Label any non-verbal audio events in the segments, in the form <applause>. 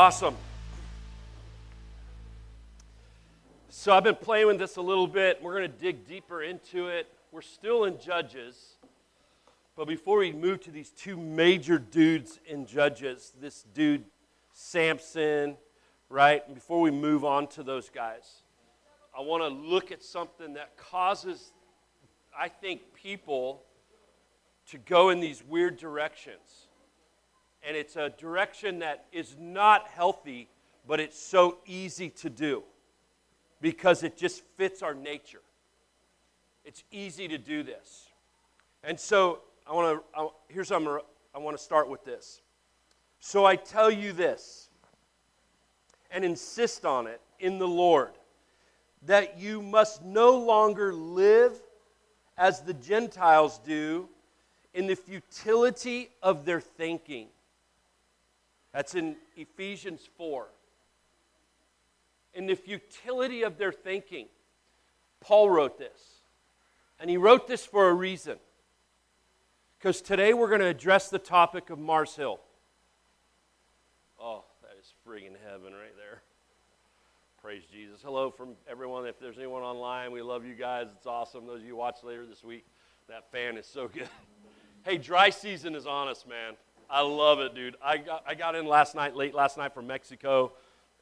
Awesome. So I've been playing with this a little bit. We're going to dig deeper into it. We're still in Judges. But before we move to these two major dudes in Judges, this dude, Samson, right? Before we move on to those guys, I want to look at something that causes, I think, people to go in these weird directions. And it's a direction that is not healthy, but it's so easy to do because it just fits our nature. It's easy to do this. And so I want to here's I'm I want to start with this. So I tell you this and insist on it in the Lord that you must no longer live as the Gentiles do in the futility of their thinking. That's in Ephesians 4 in the futility of their thinking. Paul wrote this. And he wrote this for a reason. Because today we're going to address the topic of Mars Hill. Oh, that is friggin' heaven right there. Praise Jesus. Hello from everyone. If there's anyone online, we love you guys. It's awesome. Those of you watch later this week, that fan is so <laughs> good. hey, dry season is on us, man. I love it, dude. I got, I got in last night, late last night from Mexico,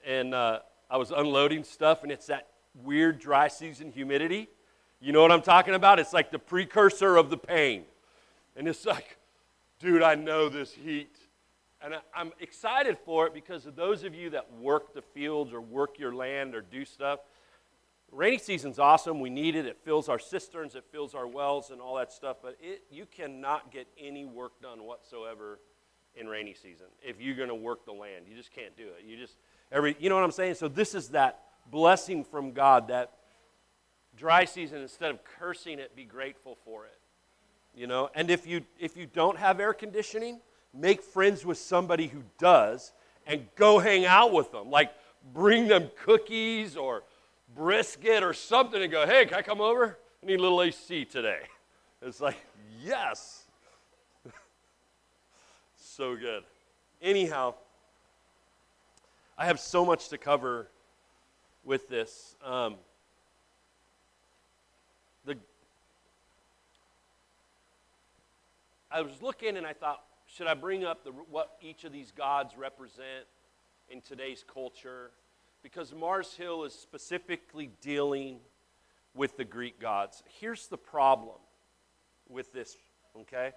and uh, I was unloading stuff, and it's that weird dry season humidity. You know what I'm talking about? It's like the precursor of the pain. And it's like, dude, I know this heat. And I'm excited for it because of those of you that work the fields or work your land or do stuff. Rainy season's awesome. We need it. It fills our cisterns, it fills our wells, and all that stuff. But it, you cannot get any work done whatsoever in rainy season if you're going to work the land. You just can't do it. You just Every, you know what I'm saying? So this is that blessing from God, that dry season, instead of cursing it, be grateful for it. You know, and if you if you don't have air conditioning, make friends with somebody who does and go hang out with them. Like bring them cookies or brisket or something and go, hey, can I come over? I need a little AC today. <laughs> It's like, yes. So good. Anyhow, I have so much to cover with this. Um, the, I was looking and I thought, should I bring up the, what each of these gods represent in today's culture? Because Mars Hill is specifically dealing with the Greek gods. Here's the problem with this, okay?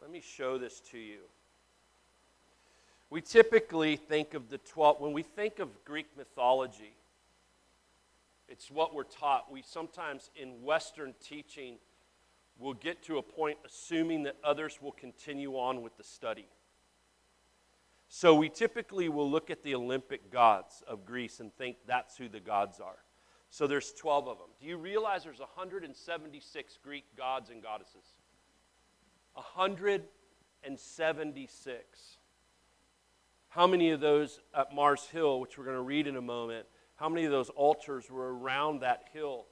Let me show this to you. We typically think of the 12, when we think of Greek mythology, it's what we're taught. We sometimes, in Western teaching, will get to a point assuming that others will continue on with the study. So we typically will look at the Olympic gods of Greece and think that's who the gods are. So there's 12 of them. Do you realize there's 176 Greek gods and goddesses? 176. How many of those at Mars Hill, which we're going to read in a moment, how many of those altars were around that hill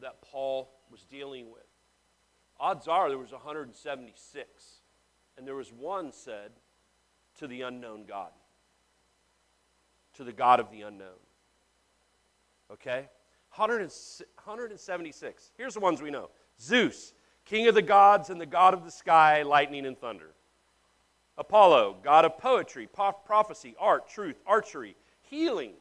that Paul was dealing with? Odds are there was 176. And there was one said to the unknown God, to the God of the unknown. Okay? 176. Here's the ones we know Zeus, king of the gods and the God of the sky, lightning and thunder. Apollo, god of poetry, prophecy, art, truth, archery, healing,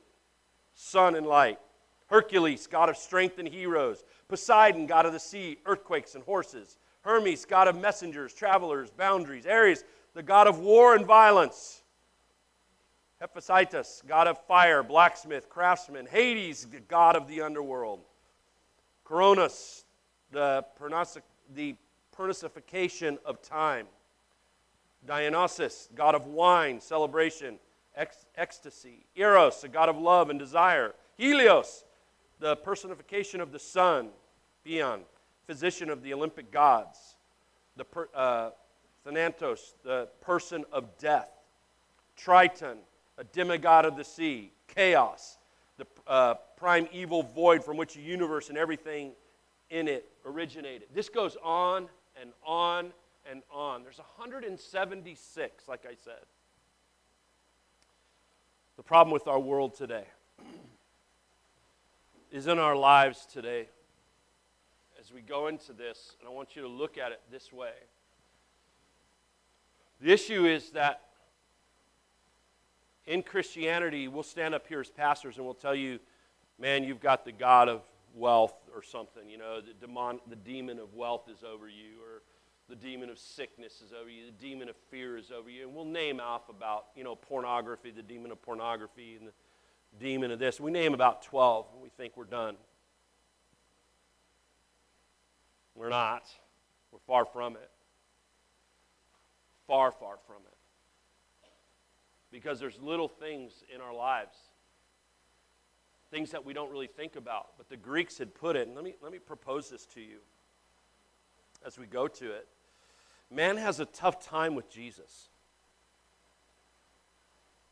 sun and light. Hercules, god of strength and heroes. Poseidon, god of the sea, earthquakes and horses. Hermes, god of messengers, travelers, boundaries. Ares, the god of war and violence. Hephaestus, god of fire, blacksmith, craftsman. Hades, the god of the underworld. Cronus, the, the personification of time. Dionysus, god of wine, celebration, ex- ecstasy. Eros, a god of love and desire. Helios, the personification of the sun. Bion, physician of the Olympic gods. The per, uh, Thanatos, the person of death. Triton, a demigod of the sea. Chaos, the uh, prime evil void from which the universe and everything in it originated. This goes on and on and on. There's 176, like I said. The problem with our world today <clears throat> is in our lives today. As we go into this, and I want you to look at it this way. The issue is that in Christianity, we'll stand up here as pastors and we'll tell you, man, you've got the God of wealth or something. You know, the, demon, the demon of wealth is over you, or the demon of sickness is over you, the demon of fear is over you. And we'll name off about, you know, pornography, the demon of pornography, and the demon of this. We name about 12, and we think we're done. We're not. We're far from it. Far, far from it. Because there's little things in our lives, things that we don't really think about. But the Greeks had put it, and let me, let me propose this to you as we go to it. Man has a tough time with Jesus.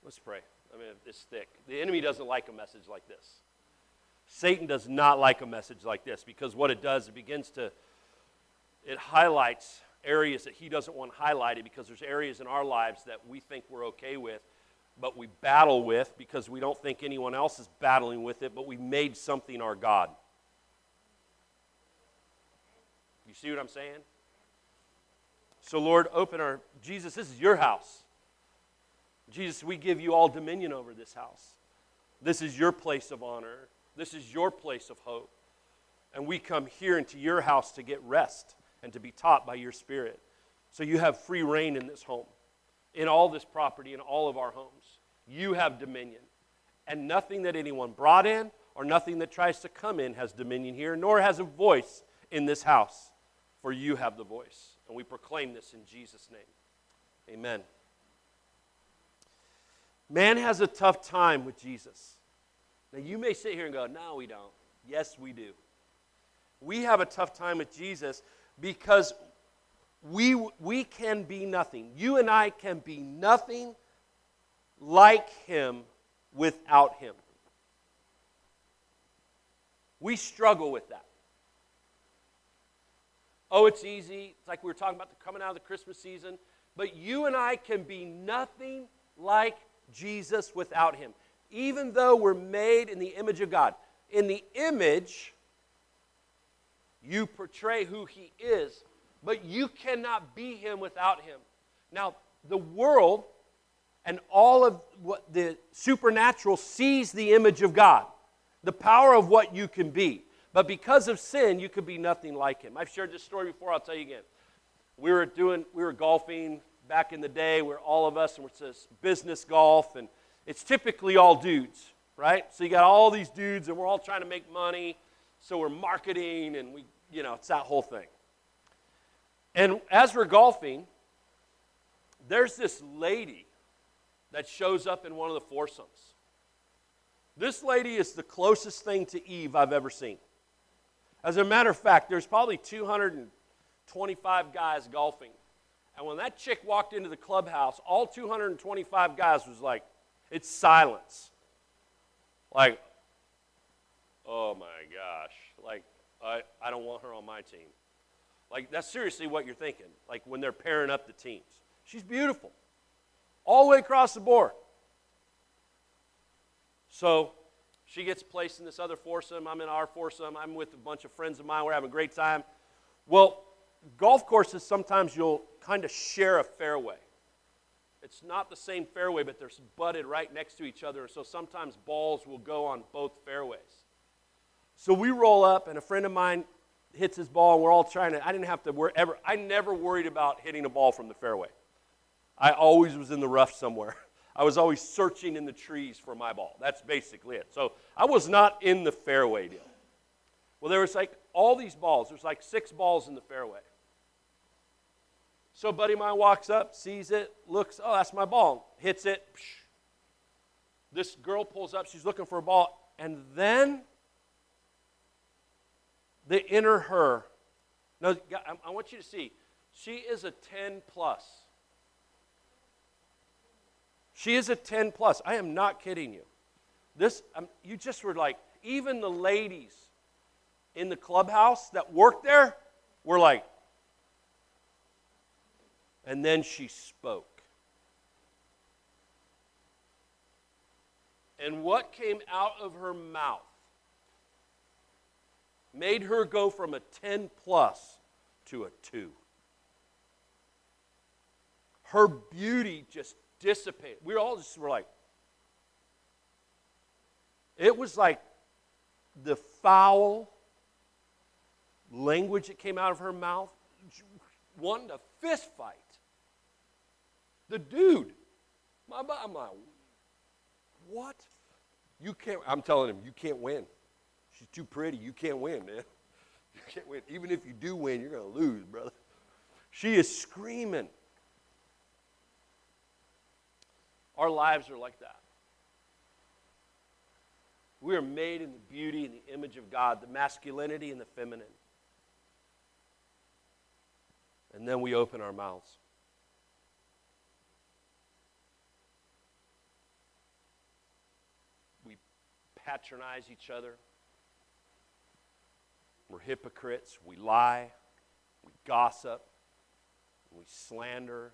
Let's pray. I mean, it's thick. The enemy doesn't like a message like this. Satan does not like a message like this because what it does, it begins to, it highlights areas that he doesn't want highlighted because there's areas in our lives that we think we're okay with, but we battle with because we don't think anyone else is battling with it, but we made something our God. You see what I'm saying? So, Lord, open our, Jesus, this is your house. Jesus, we give you all dominion over this house. This is your place of honor. This is your place of hope. And we come here into your house to get rest and to be taught by your Spirit. So you have free reign in this home, in all this property, in all of our homes. You have dominion. And nothing that anyone brought in or nothing that tries to come in has dominion here, nor has a voice in this house, for you have the voice. And we proclaim this in Jesus' name. Amen. Man has a tough time with Jesus. Now, you may sit here and go, no, we don't. Yes, we do. We have a tough time with Jesus because we, we can be nothing. You and I can be nothing like him without him. We struggle with that. Oh, it's easy. It's like we were talking about the coming out of the Christmas season. But you and I can be nothing like Jesus without him. Even though we're made in the image of God. In the image, you portray who he is, but you cannot be him without him. Now, the world and all of what the supernatural sees the image of God, the power of what you can be. But because of sin, you could be nothing like him. I've shared this story before, I'll tell you again. We were doing, we were golfing back in the day where all of us, and it's this business golf, and it's typically all dudes, right? So you got all these dudes, and we're all trying to make money. So we're marketing, and we, you know, it's that whole thing. And as we're golfing, there's this lady that shows up in one of the foursomes. This lady is the closest thing to Eve I've ever seen. As a matter of fact, there's probably 225 guys golfing. And when that chick walked into the clubhouse, all 225 guys was like, it's silence. Like, oh my gosh. Like, I, I don't want her on my team. Like, that's seriously what you're thinking. Like, when they're pairing up the teams. She's beautiful, all the way across the board. So, she gets placed in this other foursome. I'm in our foursome. I'm with a bunch of friends of mine. We're having a great time. Well, golf courses, sometimes you'll kind of share a fairway. It's not the same fairway, but they're butted right next to each other. So sometimes balls will go on both fairways. So we roll up, and a friend of mine hits his ball, and we're all trying to. I didn't have to worry ever. I never worried about hitting a ball from the fairway. I always was in the rough somewhere. <laughs> I was always searching in the trees for my ball. That's basically it. So I was not in the fairway deal. Well, there was like all these balls. There's like six balls in the fairway. So buddy mine walks up, sees it, looks, oh, that's my ball, hits it. Psh. This girl pulls up, she's looking for a ball, and then the inner her. Now, I want you to see, she is a 10 plus. She is a 10 plus. I am not kidding you. This, um, you just were like, even the ladies in the clubhouse that work there were like, and then she spoke. And what came out of her mouth made her go from a 10 plus to a 2. Her beauty just dissipated. We all just were like, it was like the foul language that came out of her mouth, wanting a fist fight. The dude, my, I'm like, what? You can't, I'm telling him, you can't win. She's too pretty. You can't win, man. You can't win. Even if you do win, you're going to lose, brother. She is screaming. Our lives are like that. We are made in the beauty and the image of God, the masculinity and the feminine. And then we open our mouths. We patronize each other. We're hypocrites. We lie. We gossip. We slander.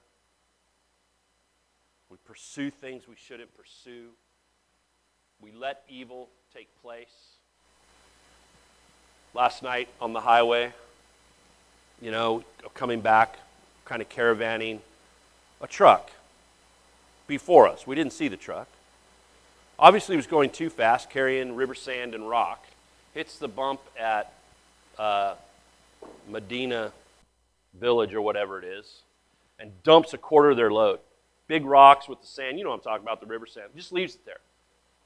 We pursue things we shouldn't pursue. We let evil take place. Last night on the highway, you know, coming back, kind of caravanning, a truck before us. We didn't see the truck. Obviously, was going too fast, carrying river sand and rock. Hits the bump at uh, Medina Village or whatever it is, and dumps a quarter of their load. Big rocks with the sand. You know what I'm talking about, the river sand. Just leaves it there.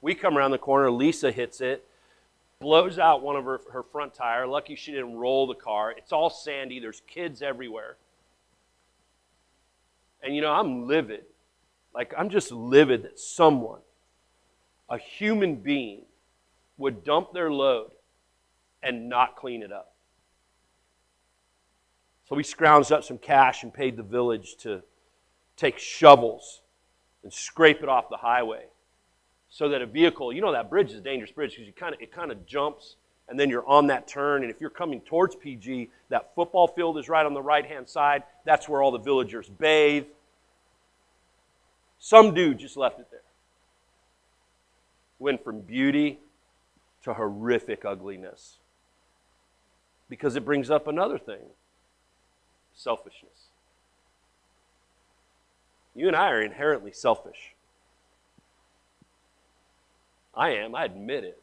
We come around the corner. Lisa hits it, blows out one of her, her front tire. Lucky she didn't roll the car. It's all sandy. There's kids everywhere. And you know, I'm livid. Like, I'm just livid that someone, a human being, would dump their load and not clean it up. So we scrounged up some cash and paid the village to take shovels and scrape it off the highway so that a vehicle, you know that bridge is a dangerous bridge because you kind of it kind of jumps and then you're on that turn and if you're coming towards PG, that football field is right on the right-hand side. That's where all the villagers bathe. Some dude just left it there. Went from beauty to horrific ugliness. Because it brings up another thing selfishness. You and I are inherently selfish. I am, I admit it.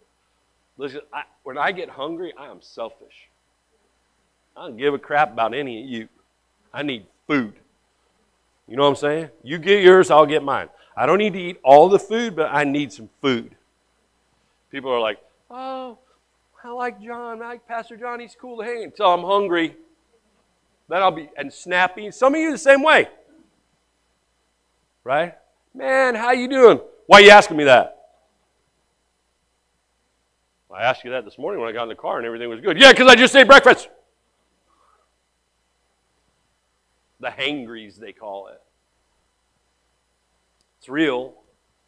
Listen, I, when I get hungry, I am selfish. I don't give a crap about any of you. I need food. You know what I'm saying? You get yours, I'll get mine. I don't need to eat all the food, but I need some food. People are like, oh, I like John. I like Pastor John. He's cool to hang until I'm hungry. Then I'll be, and snappy. Some of you the same way. Right? Man, how you doing? Why are you asking me that? I asked you that this morning when I got in the car and everything was good. Yeah, because I just ate breakfast. The hangries, they call it. It's real.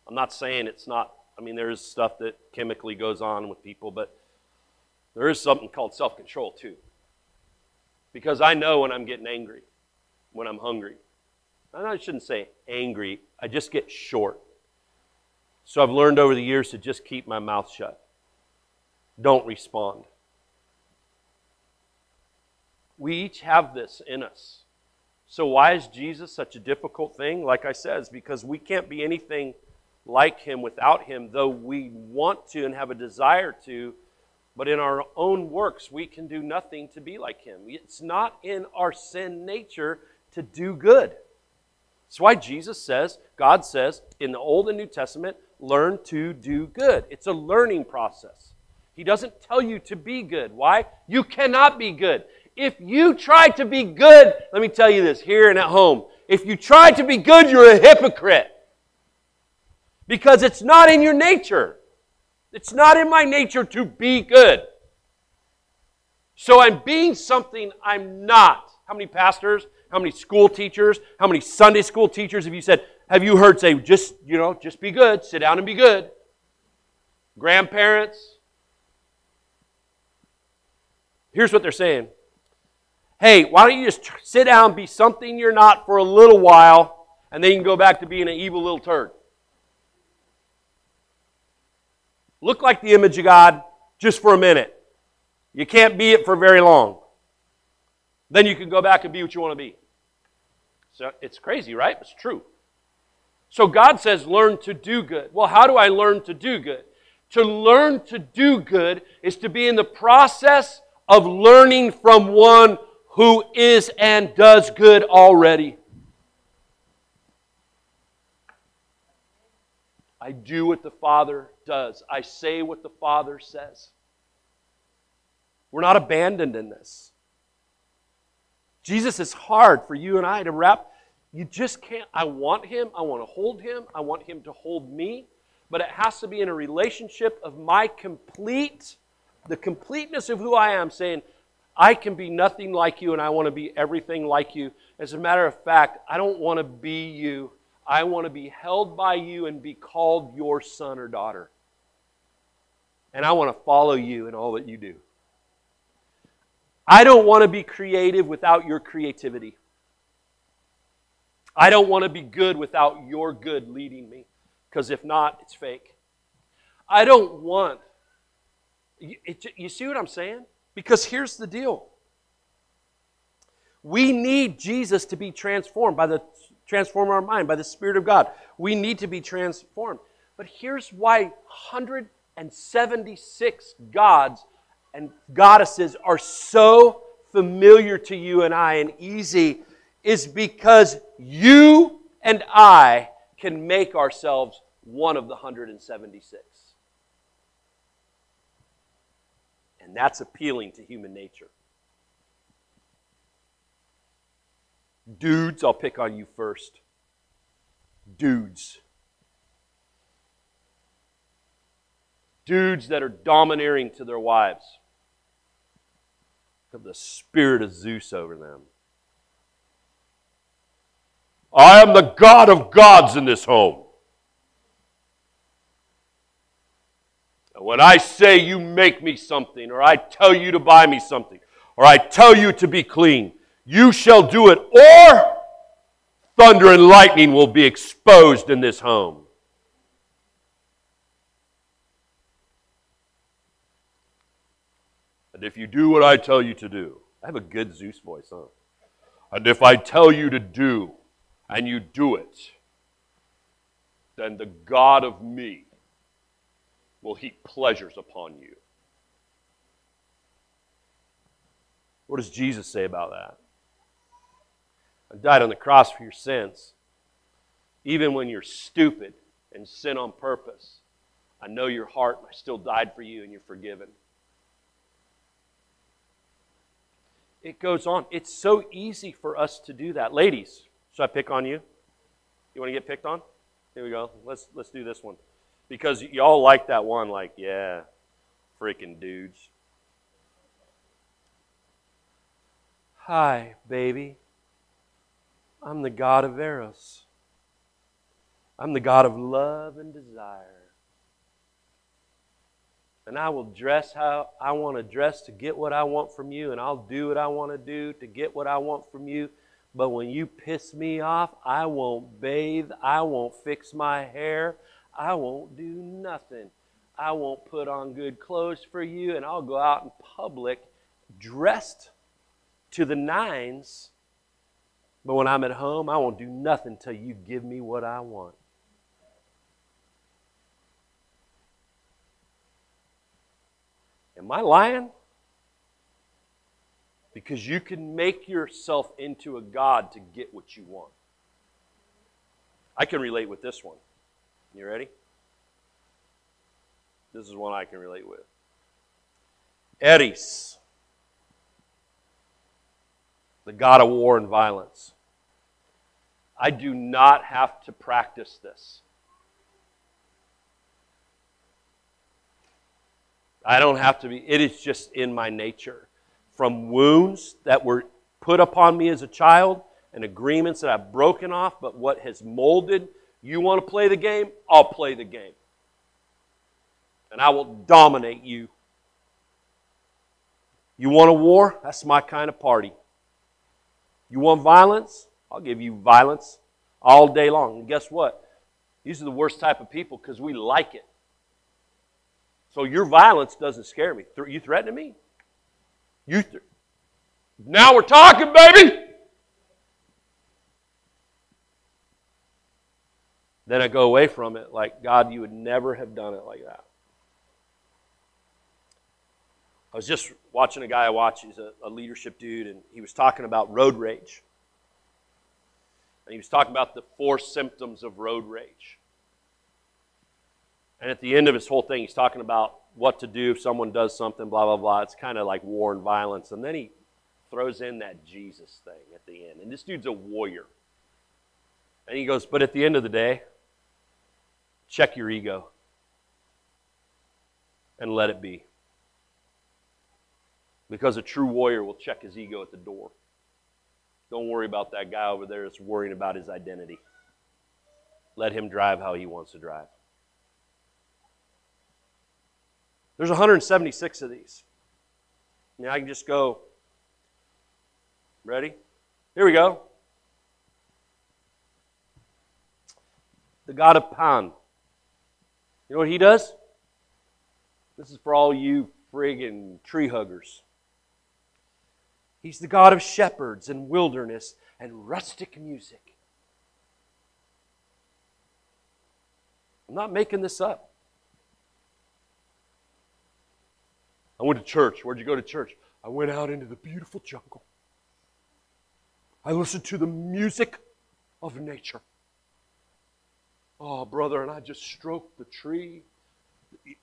I'm not saying it's not. I mean, there is stuff that chemically goes on with people, but there is something called self control too. Because I know when I'm getting angry, when I'm hungry. I shouldn't say angry, I just get short. So I've learned over the years to just keep my mouth shut don't respond. We each have this in us. So, why is Jesus such a difficult thing? Like I said, it's because we can't be anything like him without him, though we want to and have a desire to. But in our own works, we can do nothing to be like him. It's not in our sin nature to do good. That's why Jesus says, God says in the Old and New Testament, learn to do good. It's a learning process. He doesn't tell you to be good. Why? You cannot be good. If you try to be good, let me tell you this here and at home. If you try to be good, you're a hypocrite. Because it's not in your nature. It's not in my nature to be good. So I'm being something I'm not. How many pastors, how many school teachers, how many Sunday school teachers have you said, have you heard say, just, you know, just be good, sit down and be good? Grandparents, Here's what they're saying Hey, why don't you just sit down, be something you're not for a little while, and then you can go back to being an evil little turd? Look like the image of God just for a minute. You can't be it for very long. Then you can go back and be what you want to be. So it's crazy, right? It's true. So God says, learn to do good. Well, how do I learn to do good? To learn to do good is to be in the process of learning from one who is and does good already. I do what the Father does. I say what the Father says. We're not abandoned in this. Jesus is hard for you and I to wrap. You just can't. I want Him. I want to hold Him. I want Him to hold me. But it has to be in a relationship of my complete, the completeness of who I am, saying, I can be nothing like you and I want to be everything like you. As a matter of fact, I don't want to be you. I want to be held by you and be called your son or daughter. And I want to follow you in all that you do. I don't want to be creative without your creativity. I don't want to be good without your good leading me, because if not, it's fake. I don't want. You, you see what I'm saying? Because here's the deal. We need Jesus to be transformed by the transform our mind by the Spirit of God. We need to be transformed. But here's why 176 gods and goddesses are so familiar to you and I and easy is because you and I can make ourselves one of the 176. And that's appealing to human nature. Dudes, I'll pick on you first. Dudes. Dudes that are domineering to their wives. Have the spirit of Zeus over them. I am the God of gods in this home. And when I say you make me something, or I tell you to buy me something, or I tell you to be clean, you shall do it, or thunder and lightning will be exposed in this home. If you do what I tell you to do, I have a good Zeus voice, huh? And if I tell you to do, and you do it, then the God of me will heap pleasures upon you. What does Jesus say about that? I died on the cross for your sins. Even when you're stupid and sin on purpose, I know your heart and I still died for you and you're forgiven. It goes on. It's so easy for us to do that. Ladies, should I pick on you? You want to get picked on? Here we go. Let's let's do this one. Because y'all like that one, like, yeah, freaking dudes. Hi, baby. I'm the God of Eros. I'm the God of love and desire. And I will dress how I want to dress to get what I want from you, and I'll do what I want to do to get what I want from you. But when you piss me off, I won't bathe, I won't fix my hair, I won't do nothing. I won't put on good clothes for you, and I'll go out in public dressed to the nines but when I'm at home, I won't do nothing till you give me what I want. Am I lying? Because you can make yourself into a God to get what you want. I can relate with this one. You ready? This is one I can relate with. Ares, the God of war and violence. I do not have to practice this. I don't have to be, it is just in my nature. From wounds that were put upon me as a child and agreements that I've broken off, but what has molded, you want to play the game? I'll play the game. And I will dominate you. You want a war? That's my kind of party. You want violence? I'll give you violence all day long. And guess what? These are the worst type of people because we like it. So your violence doesn't scare me. You threatening me? You th- now we're talking, baby. Then I go away from it like, God, you would never have done it like that. I was just watching a guy I watch, he's a, a leadership dude, and he was talking about road rage. And he was talking about the four symptoms of road rage. And at the end of his whole thing, he's talking about what to do if someone does something, blah, blah, blah. It's kind of like war and violence. And then he throws in that Jesus thing at the end. And this dude's a warrior. And he goes, But at the end of the day, check your ego and let it be. Because a true warrior will check his ego at the door. Don't worry about that guy over there that's worrying about his identity. Let him drive how he wants to drive. There's 176 of these. Now I can just go. Ready? Here we go. The God of Pan. You know what he does? This is for all you friggin' tree huggers. He's the God of shepherds and wilderness and rustic music. I'm not making this up. I went to church. Where'd you go to church? I went out into the beautiful jungle. I listened to the music of nature. Oh, brother, and I just stroked the tree.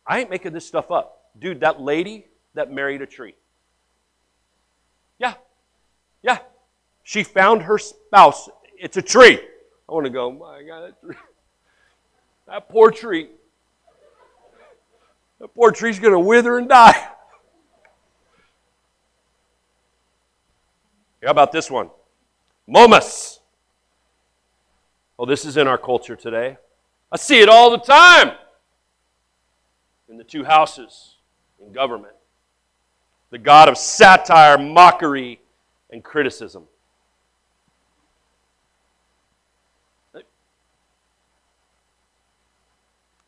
I ain't making this stuff up. Dude, that lady that married a tree. Yeah. Yeah. She found her spouse. It's a tree. I want to go, my God, that, tree. that poor tree. That poor tree's going to wither and die. How about this one? Momus. Oh, this is in our culture today. I see it all the time in the two houses in government. The God of satire, mockery, and criticism.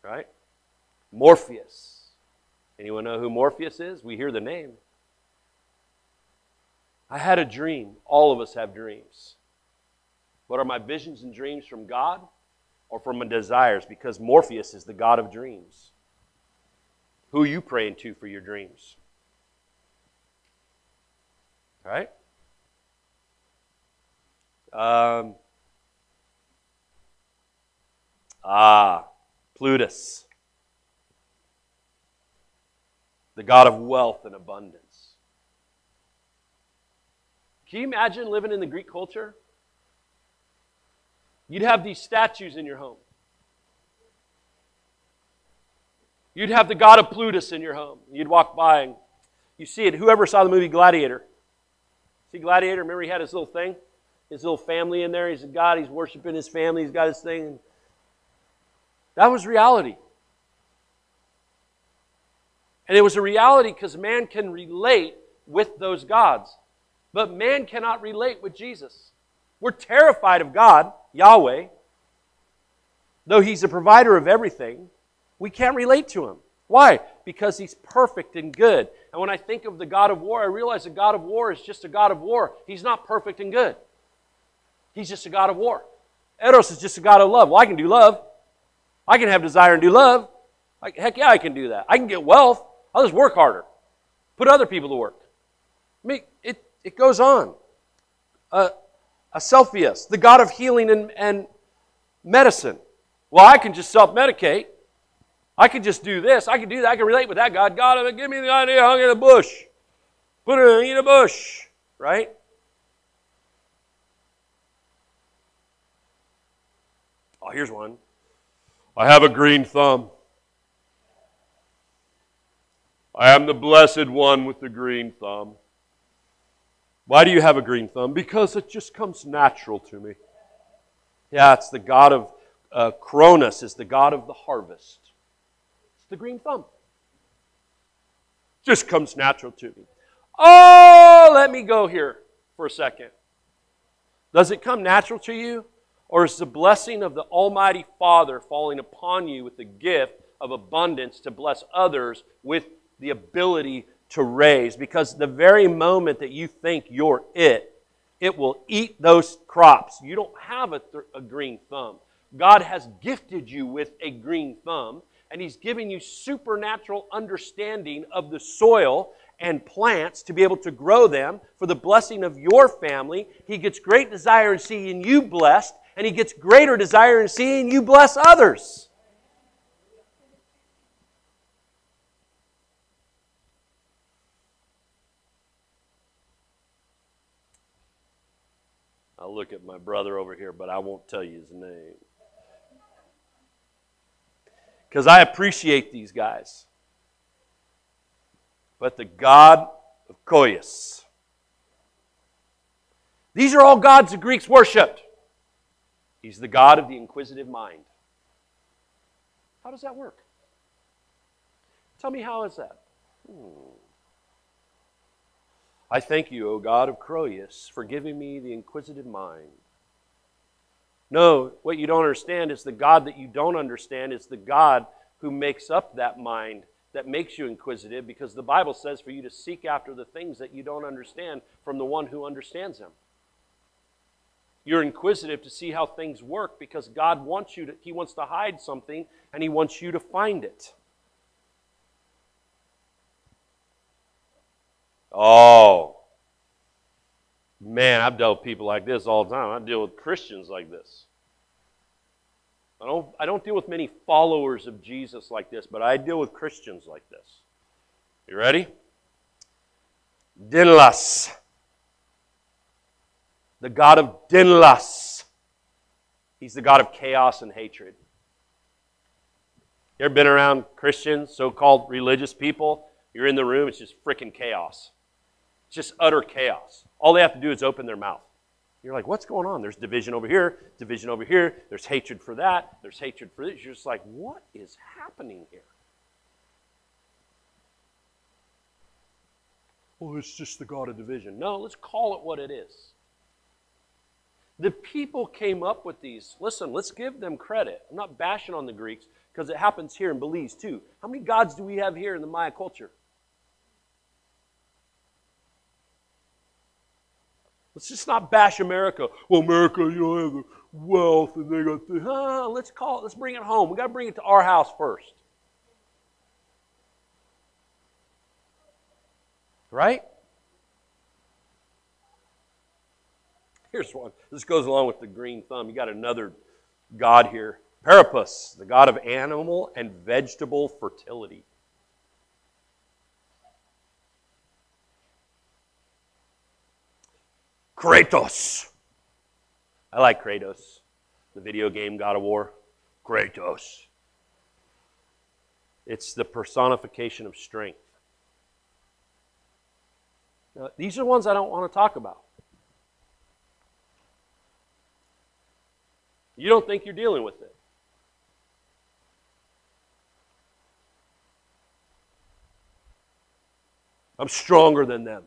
Right? Morpheus. Anyone know who Morpheus is? We hear the name. I had a dream. All of us have dreams. But are my visions and dreams from God or from my desires? Because Morpheus is the God of dreams. Who are you praying to for your dreams? Right? Um, ah, Plutus, the God of wealth and abundance. Can you imagine living in the Greek culture? You'd have these statues in your home. You'd have the god of Plutus in your home. You'd walk by and you see it. Whoever saw the movie Gladiator? See Gladiator? Remember he had his little thing? His little family in there. He's a god. He's worshiping his family. He's got his thing. That was reality. And it was a reality because man can relate with those gods. But man cannot relate with Jesus. We're terrified of God, Yahweh. Though He's a provider of everything, we can't relate to Him. Why? Because He's perfect and good. And when I think of the God of war, I realize the God of war is just a God of war. He's not perfect and good. He's just a God of war. Eros is just a God of love. Well, I can do love. I can have desire and do love. Heck yeah, I can do that. I can get wealth. I'll just work harder. Put other people to work. I mean, it, goes on. Uh, Asclepius, the god of healing and, and medicine. Well, I can just self medicate. I can just do this. I can do that. I can relate with that God. God, give me the idea, hung in a bush. Put it in a bush, right? Oh, here's one. I have a green thumb. I am the blessed one with the green thumb. Why do you have a green thumb? Because it just comes natural to me. Yeah, it's the God of uh, Cronus, is the God of the harvest. It's the green thumb. Just comes natural to me. Oh, let me go here for a second. Does it come natural to you? Or is the blessing of the Almighty Father falling upon you with the gift of abundance to bless others with the ability to raise. Because the very moment that you think you're it, it will eat those crops. You don't have a, th- a green thumb. God has gifted you with a green thumb, and He's giving you supernatural understanding of the soil and plants to be able to grow them for the blessing of your family. He gets great desire in seeing you blessed, and He gets greater desire in seeing you bless others. I'll look at my brother over here, but I won't tell you his name. Because I appreciate these guys. But the God of Koios. These are all gods the Greeks worshipped. He's the God of the inquisitive mind. How does that work? Tell me, how is that? Hmm. I thank you, O God of Croesus, for giving me the inquisitive mind. No, what you don't understand is the God that you don't understand is the God who makes up that mind that makes you inquisitive because the Bible says for you to seek after the things that you don't understand from the one who understands them. You're inquisitive to see how things work because God wants you to, He wants to hide something and He wants you to find it. Oh, man, I've dealt with people like this all the time. I deal with Christians like this. I don't, I don't deal with many followers of Jesus like this, but I deal with Christians like this. You ready? Dinlas. The God of Dinlas. He's the God of chaos and hatred. You ever been around Christians, so called religious people? You're in the room, it's just freaking chaos just utter chaos. All they have to do is open their mouth. You're like, what's going on? There's division over here, division over here, there's hatred for that, there's hatred for this. You're just like, what is happening here? Well, it's just the God of division. No, let's call it what it is. The people came up with these. Listen, let's give them credit. I'm not bashing on the Greeks because it happens here in Belize too. How many gods do we have here in the Maya culture? Let's just not bash America. Well, America, you know, have the wealth and they got the. Ah, <laughs> let's call it. Let's bring it home. We got to bring it to our house first. Right? Here's one. This goes along with the green thumb. You got another god here. Priapus, the god of animal and vegetable fertility. Kratos. I like Kratos, the video game God of War. Kratos. It's the personification of strength. Now, these are ones I don't want to talk about. You don't think you're dealing with it. I'm stronger than them.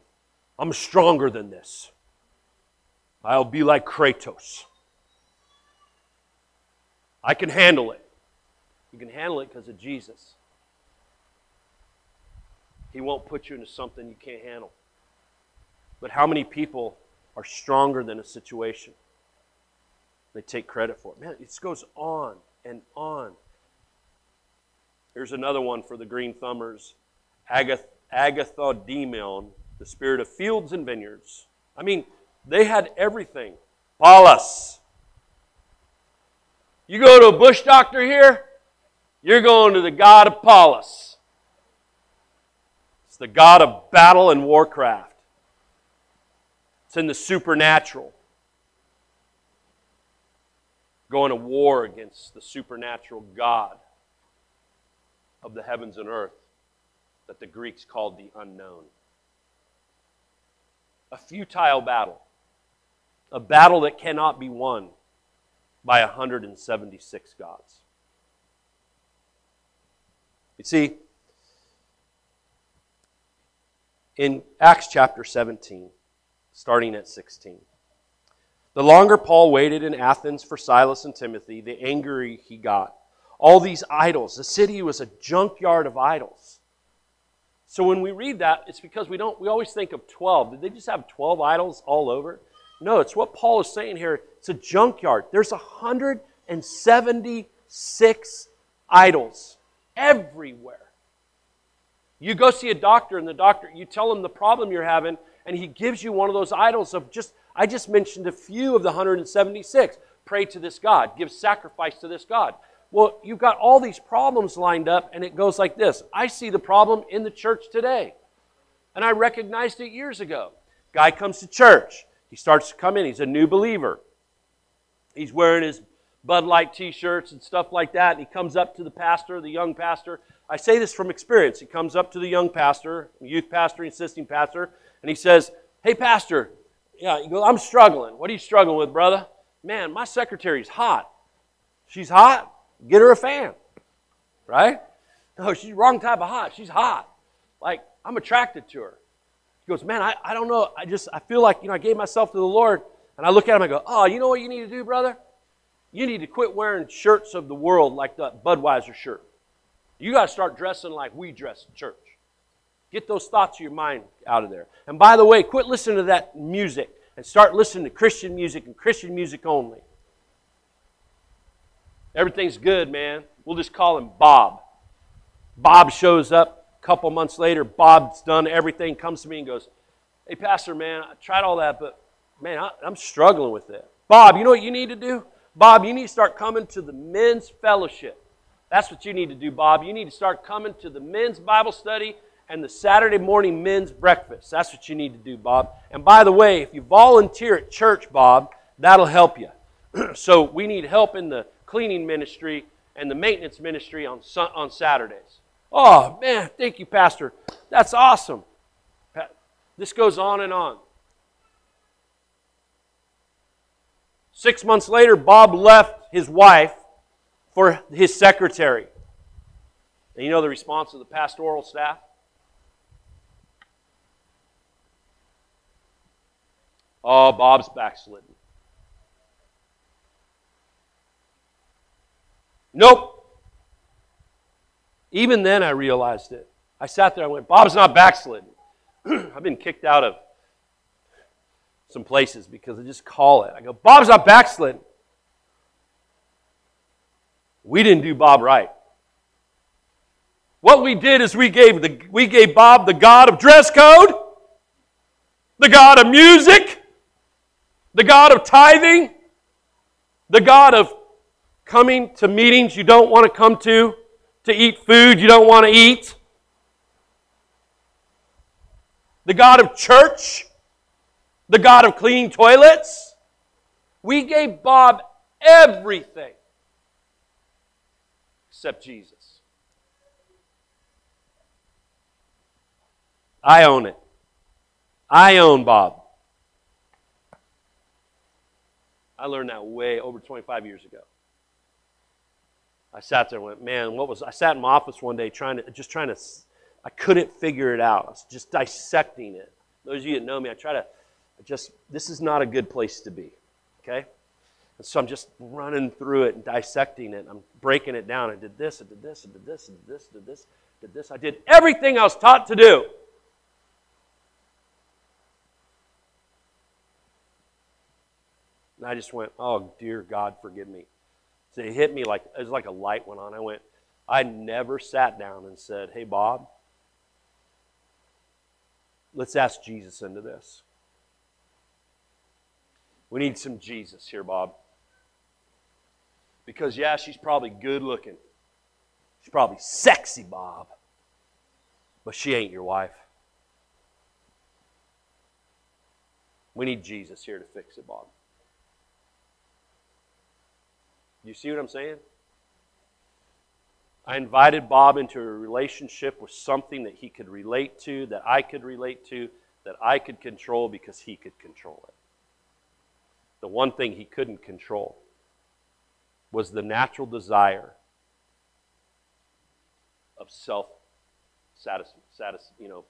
I'm stronger than this. I'll be like Kratos. I can handle it. You can handle it because of Jesus. He won't put you into something you can't handle. But how many people are stronger than a situation? They take credit for it. Man, it goes on and on. Here's another one for the green thumbers Agath- Agathodemon, the spirit of fields and vineyards. I mean, they had everything. Pallas. You go to a bush doctor here, you're going to the God of Pallas. It's the God of battle and warcraft. It's in the supernatural. Going to war against the supernatural God of the heavens and earth that the Greeks called the unknown. A futile battle a battle that cannot be won by 176 gods. You see, in Acts chapter 17, starting at 16, the longer Paul waited in Athens for Silas and Timothy, the angrier he got. all these idols. The city was a junkyard of idols. So when we read that, it's because we don't we always think of 12. Did they just have 12 idols all over? No, it's what Paul is saying here. It's a junkyard. There's 176 idols everywhere. You go see a doctor, and the doctor, you tell him the problem you're having, and he gives you one of those idols of just, I just mentioned a few of the 176. Pray to this God, give sacrifice to this God. Well, you've got all these problems lined up, and it goes like this I see the problem in the church today. And I recognized it years ago. Guy comes to church. He starts to come in. He's a new believer. He's wearing his Bud Light t shirts and stuff like that. And he comes up to the pastor, the young pastor. I say this from experience. He comes up to the young pastor, youth pastor, assisting pastor, and he says, Hey, pastor, yeah, he goes, I'm struggling. What are you struggling with, brother? Man, my secretary's hot. She's hot? Get her a fan. Right? <laughs> No, she's wrong type of hot. She's hot. Like, I'm attracted to her. He goes, Man, I, I don't know. I just, I feel like, you know, I gave myself to the Lord. And I look at him, I go, Oh, you know what you need to do, brother? You need to quit wearing shirts of the world like that Budweiser shirt. You got to start dressing like we dress in church. Get those thoughts of your mind out of there. And by the way, quit listening to that music and start listening to Christian music and Christian music only. Everything's good, man. We'll just call him Bob. Bob shows up couple months later. Bob's done everything, comes to me and goes, Hey, Pastor, man, I tried all that, but man, I, I'm struggling with it. Bob, you know what you need to do? Bob, you need to start coming to the men's fellowship. That's what you need to do, Bob. You need to start coming to the men's Bible study and the Saturday morning men's breakfast. That's what you need to do, Bob. And by the way, if you volunteer at church, Bob, that'll help you. <clears throat> so we need help in the cleaning ministry and the maintenance ministry on, on Saturdays. Oh, man, thank you, Pastor. That's awesome. This goes on and on. Six months later, Bob left his wife for his secretary. And you know the response of the pastoral staff? Oh, Bob's backslidden. Nope. Even then, I realized it. I sat there, I went, Bob's not backslidden. <clears throat> I've been kicked out of some places because I just call it. I go, Bob's not backslidden. We didn't do Bob right. What we did is we gave, the, we gave Bob the God of dress code, the God of music, the God of tithing, the God of coming to meetings you don't want to come to, to eat food you don't want to eat, the God of church, the God of clean toilets. We gave Bob everything except Jesus. I own it. I own Bob. I learned that way over 25 years ago. I sat there and went, man, what was I sat in my office one day trying to just trying to I couldn't figure it out. I was just dissecting it. Those of you that know me, I try to just this is not a good place to be. Okay? And so I'm just running through it and dissecting it. I'm breaking it down. I did this, I did this, I did this, I did this, I did this, I did this. I did everything I was taught to do. And I just went, oh, dear God, forgive me. So it hit me like, it was like a light went on. I went, I never sat down and said, hey, Bob, let's ask Jesus into this. We need some Jesus here, Bob. Because, yeah, she's probably good looking. She's probably sexy, Bob. But she ain't your wife. We need Jesus here to fix it, Bob. You see what I'm saying? I invited Bob into a relationship with something that he could relate to, that I could relate to, that I could control because he could control it. The one thing he couldn't control was the natural desire of self you know,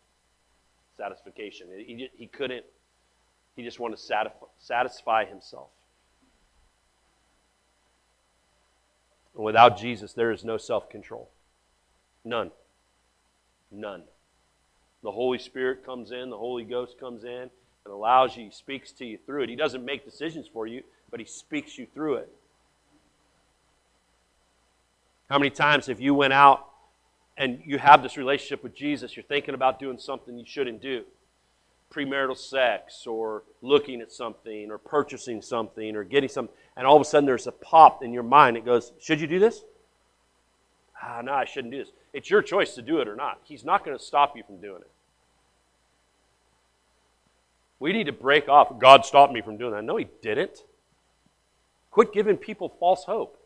satisfaction. He, he couldn't, he just wanted to satisfy himself. And without Jesus, there is no self control. None. None. The Holy Spirit comes in, the Holy Ghost comes in and allows you, speaks to you through it. He doesn't make decisions for you, but he speaks you through it. How many times have you went out and you have this relationship with Jesus, you're thinking about doing something you shouldn't do? Premarital sex or looking at something or purchasing something or getting something, and all of a sudden there's a pop in your mind that goes, Should you do this? Ah, no, I shouldn't do this. It's your choice to do it or not. He's not going to stop you from doing it. We need to break off. God stopped me from doing that. No, He didn't. Quit giving people false hope.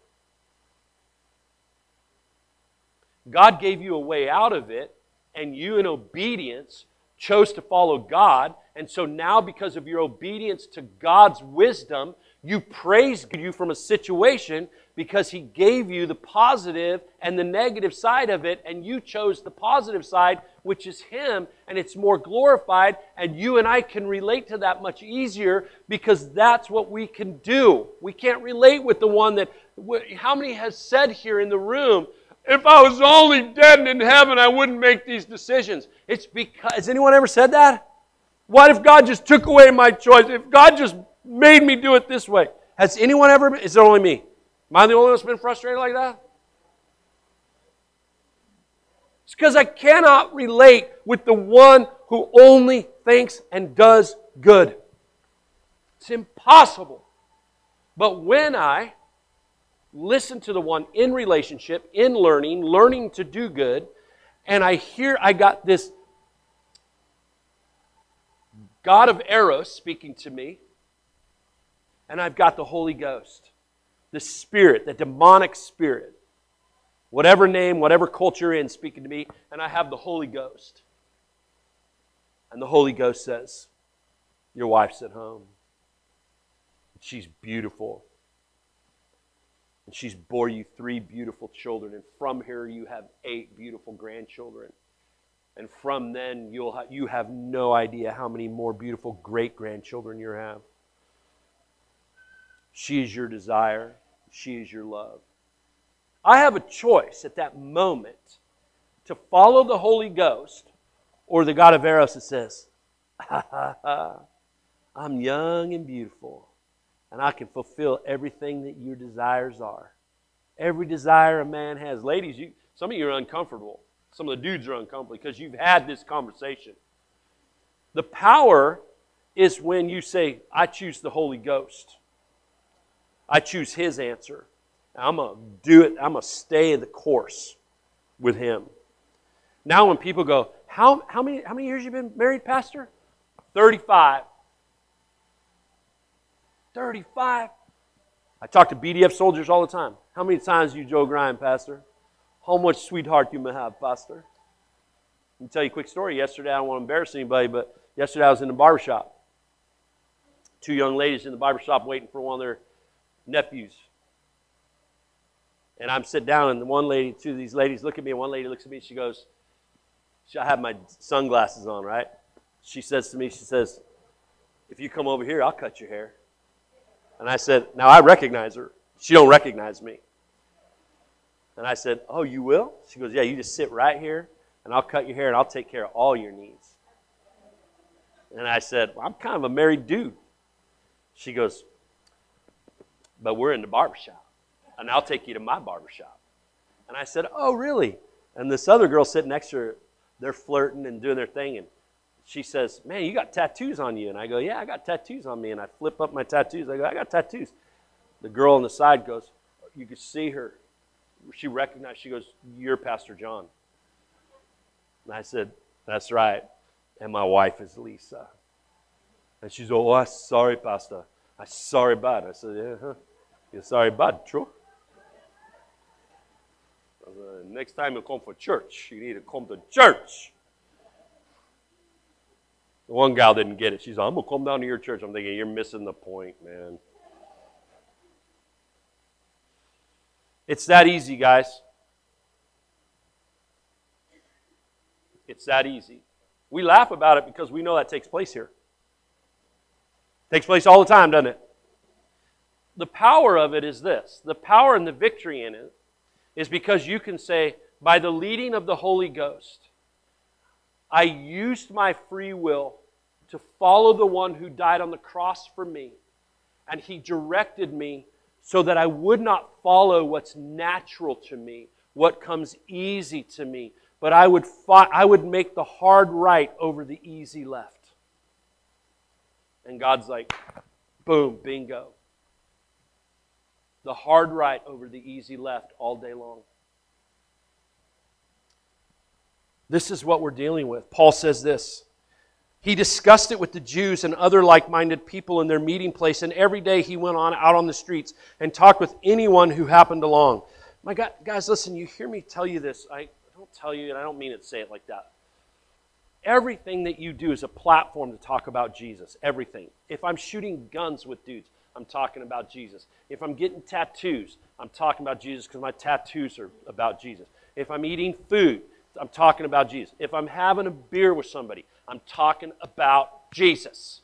God gave you a way out of it, and you, in obedience, chose to follow God. And so now, because of your obedience to God's wisdom, you praise you from a situation because He gave you the positive and the negative side of it, and you chose the positive side, which is Him, and it's more glorified. And you and I can relate to that much easier because that's what we can do. We can't relate with the one that, how many has said here in the room, if I was only dead and in heaven, I wouldn't make these decisions. It's because, has anyone ever said that? What if God just took away my choice? If God just made me do it this way. Has anyone ever? Is it only me? Am I the only one that's been frustrated like that? It's because I cannot relate with the one who only thinks and does good. It's impossible. But when I listen to the one in relationship, in learning, learning to do good, and I hear I got this God of Eros speaking to me, and I've got the Holy Ghost, the Spirit, the demonic spirit, whatever name, whatever culture in, speaking to me, and I have the Holy Ghost. And the Holy Ghost says, Your wife's at home. She's beautiful. And she's bore you three beautiful children, and from her you have eight beautiful grandchildren. And from then you'll ha- you have no idea how many more beautiful great grandchildren you have. She is your desire. She is your love. I have a choice at that moment to follow the Holy Ghost or the God of Eros that says, ha, ha, ha, I'm young and beautiful, and I can fulfill everything that your desires are. Every desire a man has. Ladies, you, some of you are uncomfortable. Some of the dudes are uncomfortable because you've had this conversation. The power is when you say, I choose the Holy Ghost. I choose His answer. I'm going to do it. I'm going to stay the course with Him. Now, when people go, how, how, many, how many years you been married, Pastor? 35. 35. I talk to BDF soldiers all the time. How many times you Joe Grind, Pastor? How much sweetheart you may have, Pastor? Let me tell you a quick story. Yesterday, I don't want to embarrass anybody, but yesterday I was in the barbershop. Two young ladies in the barbershop waiting for one of their nephews. And I'm sitting down, and one lady, two of these ladies look at me, and one lady looks at me, she goes, "She, I have my sunglasses on, right? She says to me, she says, if you come over here, I'll cut your hair. And I said, now I recognize her. She don't recognize me. And I said, oh, you will? She goes, yeah, you just sit right here, and I'll cut your hair, and I'll take care of all your needs. And I said, well, I'm kind of a married dude. She goes, but we're in the barbershop. And I'll take you to my barbershop. And I said, Oh, really? And this other girl sitting next to her, they're flirting and doing their thing. And she says, Man, you got tattoos on you. And I go, Yeah, I got tattoos on me. And I flip up my tattoos. I go, I got tattoos. The girl on the side goes, You could see her. She recognized, she goes, You're Pastor John. And I said, That's right. And my wife is Lisa. And she's, Oh, I'm sorry, Pastor. I'm sorry, bud. I said, Yeah, huh? You're sorry, bud, true? Next time you come for church, you need to come to church. The one gal didn't get it. She's like, I'm going to come down to your church. I'm thinking, you're missing the point, man. It's that easy, guys. It's that easy. We laugh about it because we know that takes place here. Takes place all the time, doesn't it? the power of it is this the power and the victory in it is because you can say, by the leading of the Holy Ghost, I used my free will to follow the one who died on the cross for me, and he directed me so that I would not follow what's natural to me, what comes easy to me, but I would, I would make the hard right over the easy left. And God's like, boom, bingo. The hard right over the easy left all day long. This is what we're dealing with. Paul says this. He discussed it with the Jews and other like minded people in their meeting place, and every day he went on out on the streets and talked with anyone who happened along. My God, guys, listen, you hear me tell you this. I don't tell you, and I don't mean to say it like that. Everything that you do is a platform to talk about Jesus. Everything. If I'm shooting guns with dudes, I'm talking about Jesus. If I'm getting tattoos, I'm talking about Jesus because my tattoos are about Jesus. If I'm eating food, I'm talking about Jesus. If I'm having a beer with somebody, I'm talking about Jesus.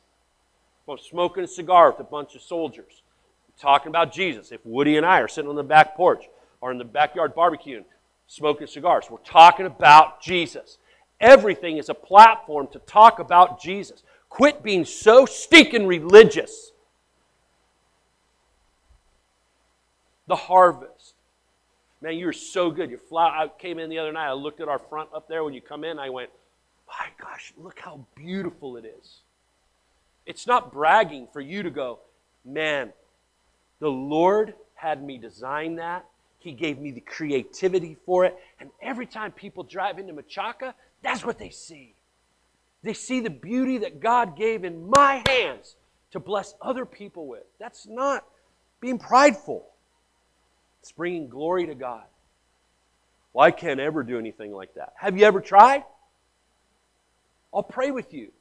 If I'm smoking a cigar with a bunch of soldiers, I'm talking about Jesus. If Woody and I are sitting on the back porch or in the backyard barbecuing, smoking cigars, we're talking about Jesus. Everything is a platform to talk about Jesus. Quit being so stinking religious. The harvest. Man, you're so good. Your flower. I came in the other night. I looked at our front up there when you come in. I went, my gosh, look how beautiful it is. It's not bragging for you to go, man, the Lord had me design that. He gave me the creativity for it. And every time people drive into Machaca, that's what they see. They see the beauty that God gave in my hands to bless other people with. That's not being prideful, it's bringing glory to God. Well, I can't ever do anything like that. Have you ever tried? I'll pray with you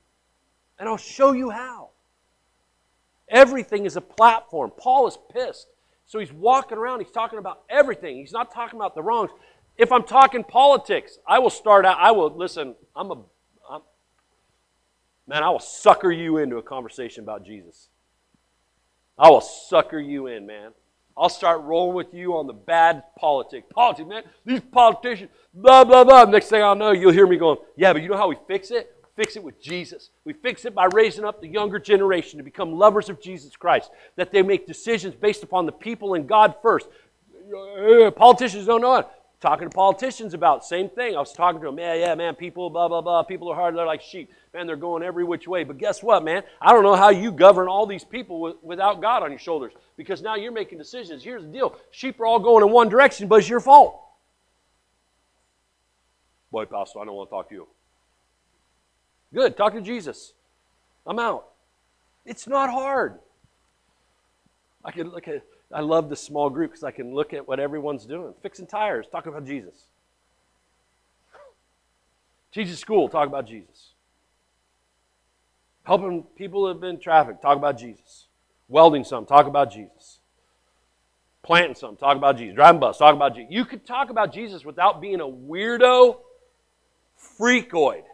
and I'll show you how. Everything is a platform. Paul is pissed. So he's walking around, he's talking about everything. He's not talking about the wrongs. If I'm talking politics, I will start out, I will, listen, I'm a, I'm, man, I will sucker you into a conversation about Jesus. I will sucker you in, man. I'll start rolling with you on the bad politics. Politics, man. These politicians, blah, blah, blah. Next thing I'll know, you'll hear me going, yeah, but you know how we fix it? Fix it with Jesus. We fix it by raising up the younger generation to become lovers of Jesus Christ, that they make decisions based upon the people and God first. Uh, politicians don't know it talking to politicians about same thing. I was talking to them, yeah, yeah, man, people, blah, blah, blah. People are hard. They're like sheep. Man, they're going every which way. But guess what, man? I don't know how you govern all these people with, without God on your shoulders because now you're making decisions. Here's the deal sheep are all going in one direction, but it's your fault. Boy, Pastor, I don't want to talk to you. Good, talk to Jesus. I'm out. It's not hard. I can look at I love the small group because I can look at what everyone's doing. Fixing tires, talk about Jesus. <sighs> Teaching school, talk about Jesus. Helping people that have been trafficked, talk about Jesus. Welding some, talk about Jesus. Planting some, talk about Jesus. Driving bus, talk about Jesus. You could talk about Jesus without being a weirdo, freakoid,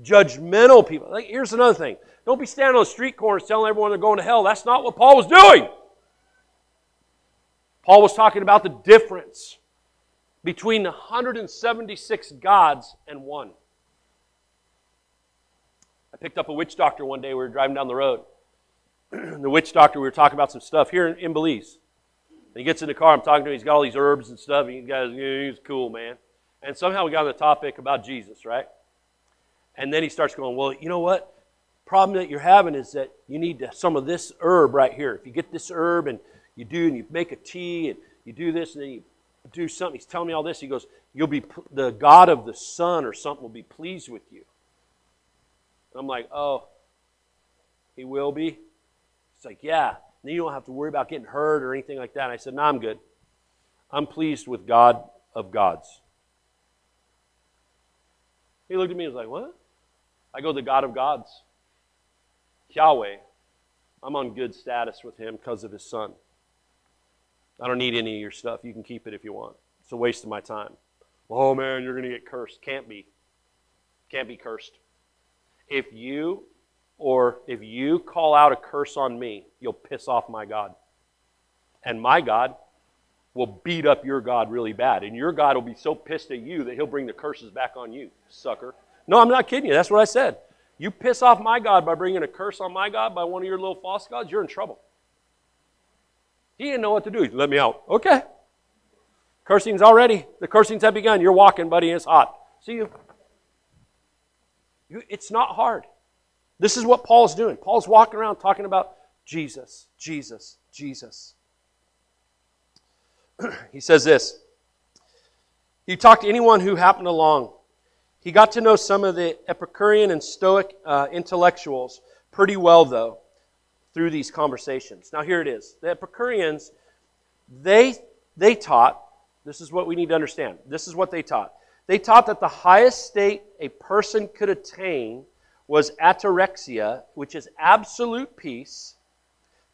judgmental people. Like, here's another thing. Don't be standing on the street corners telling everyone they're going to hell. That's not what Paul was doing. Paul was talking about the difference between 176 gods and one. I picked up a witch doctor one day. We were driving down the road. <clears throat> the witch doctor, we were talking about some stuff here in, in Belize. And he gets in the car. I'm talking to him. He's got all these herbs and stuff. And he's cool, man. And somehow we got on the topic about Jesus, right? And then he starts going, well, you know what? Problem that you're having is that you need some of this herb right here. If you get this herb and you do and you make a tea and you do this and then you do something. He's telling me all this. He goes, You'll be the God of the sun or something will be pleased with you. And I'm like, Oh, he will be? It's like, Yeah. then you don't have to worry about getting hurt or anything like that. And I said, No, I'm good. I'm pleased with God of gods. He looked at me and was like, What? I go, The God of gods. Yahweh. I'm on good status with him because of his son. I don't need any of your stuff. You can keep it if you want. It's a waste of my time. Oh man, you're going to get cursed. Can't be. Can't be cursed. If you or if you call out a curse on me, you'll piss off my God. And my God will beat up your God really bad. And your God will be so pissed at you that he'll bring the curses back on you, sucker. No, I'm not kidding you. That's what I said. You piss off my God by bringing a curse on my God by one of your little false gods, you're in trouble. He didn't know what to do. He let me out. Okay. Cursing's already, the cursings have begun. You're walking, buddy, it's hot. See you. you. It's not hard. This is what Paul's doing. Paul's walking around talking about Jesus, Jesus, Jesus. <clears throat> he says this. He talked to anyone who happened along. He got to know some of the Epicurean and Stoic uh, intellectuals pretty well, though, through these conversations. Now, here it is. The Epicureans, they, they taught, this is what we need to understand. This is what they taught. They taught that the highest state a person could attain was ataraxia, which is absolute peace,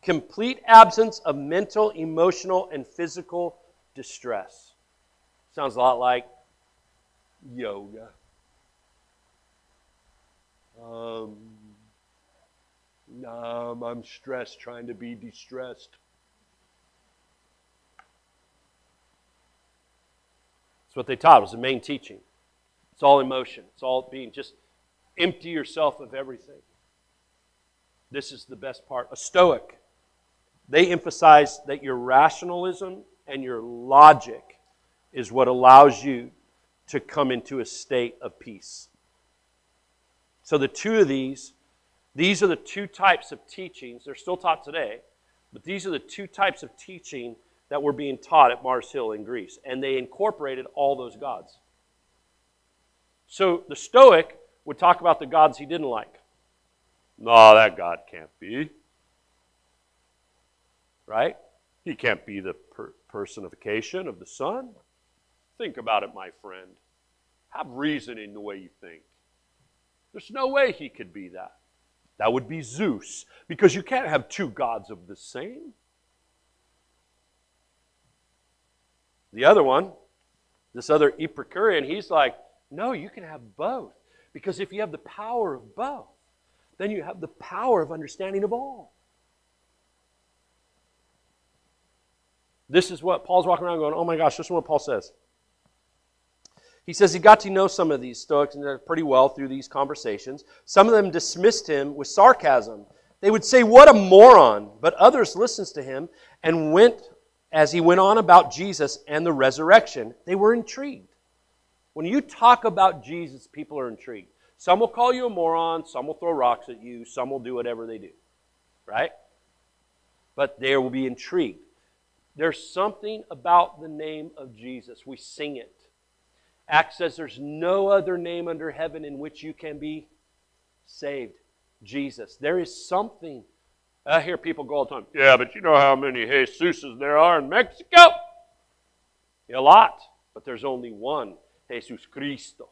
complete absence of mental, emotional, and physical distress. Sounds a lot like yoga. Um, um, I'm stressed trying to be distressed. That's what they taught. It was the main teaching. It's all emotion. It's all being just empty yourself of everything. This is the best part. A Stoic, they emphasize that your rationalism and your logic is what allows you to come into a state of peace. So the two of these, these are the two types of teachings. They're still taught today, but these are the two types of teaching that were being taught at Mars Hill in Greece. And they incorporated all those gods. So the Stoic would talk about the gods he didn't like. No, that God can't be. Right? He can't be the per- personification of the sun. Think about it, my friend. Have reason in the way you think. There's no way he could be that. That would be Zeus, because you can't have two gods of the same. The other one, this other Epicurean, he's like, no, you can have both. Because if you have the power of both, then you have the power of understanding of all. This is what Paul's walking around going, oh my gosh, this is what Paul says. He says he got to know some of these Stoics pretty well through these conversations. Some of them dismissed him with sarcasm. They would say, What a moron! But others listened to him and went as he went on about Jesus and the resurrection. They were intrigued. When you talk about Jesus, people are intrigued. Some will call you a moron, some will throw rocks at you, some will do whatever they do. Right? But they will be intrigued. There's something about the name of Jesus. We sing it. Acts says there's no other name under heaven in which you can be saved. Jesus. There is something. I hear people go all the time, yeah, but you know how many Jesuses there are in Mexico? A lot, but there's only one, Jesus Cristo.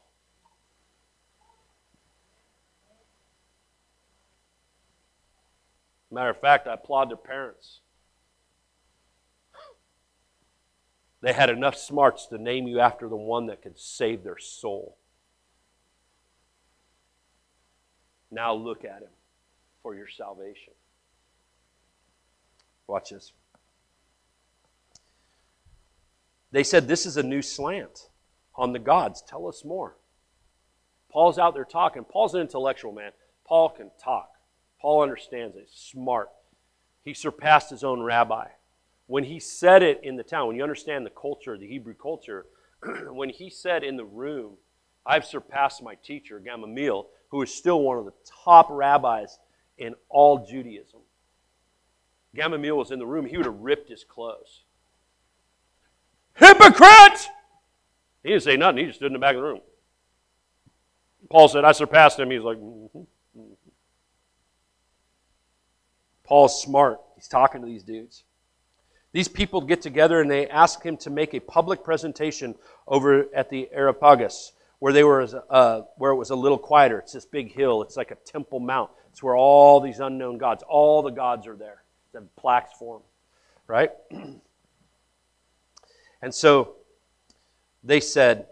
Matter of fact, I applaud their parents. They had enough smarts to name you after the one that could save their soul. Now look at him for your salvation. Watch this. They said, This is a new slant on the gods. Tell us more. Paul's out there talking. Paul's an intellectual man. Paul can talk. Paul understands it. He's smart. He surpassed his own rabbi when he said it in the town, when you understand the culture, the Hebrew culture, <clears throat> when he said in the room, I've surpassed my teacher, Gamaliel, who is still one of the top rabbis in all Judaism. Gamaliel was in the room, he would have ripped his clothes. Hypocrite! He didn't say nothing, he just stood in the back of the room. Paul said, I surpassed him. He's like, mm-hmm. mm-hmm. Paul's smart. He's talking to these dudes. These people get together and they ask him to make a public presentation over at the Areopagus, where they were, uh, where it was a little quieter. It's this big hill. It's like a temple mount. It's where all these unknown gods, all the gods are there. The plaques for them, right? <clears throat> and so they said,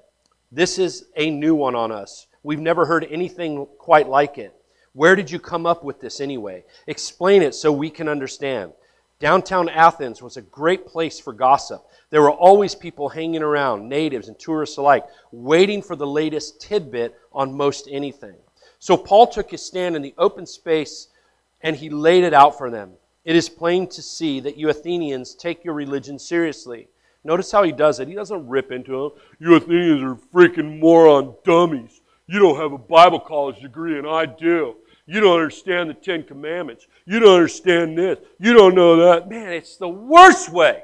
"This is a new one on us. We've never heard anything quite like it. Where did you come up with this anyway? Explain it so we can understand." Downtown Athens was a great place for gossip. There were always people hanging around, natives and tourists alike, waiting for the latest tidbit on most anything. So Paul took his stand in the open space and he laid it out for them. It is plain to see that you Athenians take your religion seriously. Notice how he does it. He doesn't rip into them. You Athenians are freaking moron dummies. You don't have a Bible college degree, and I do. You don't understand the Ten Commandments. You don't understand this. You don't know that. Man, it's the worst way.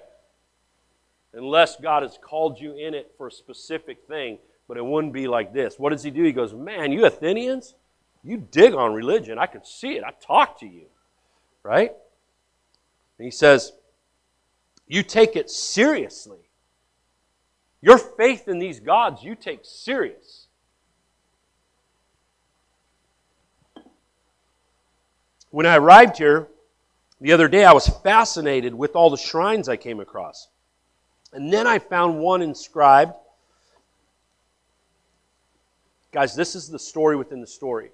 Unless God has called you in it for a specific thing, but it wouldn't be like this. What does he do? He goes, Man, you Athenians, you dig on religion. I can see it. I talk to you. Right? And he says, You take it seriously. Your faith in these gods, you take serious. When I arrived here the other day, I was fascinated with all the shrines I came across. And then I found one inscribed. Guys, this is the story within the story.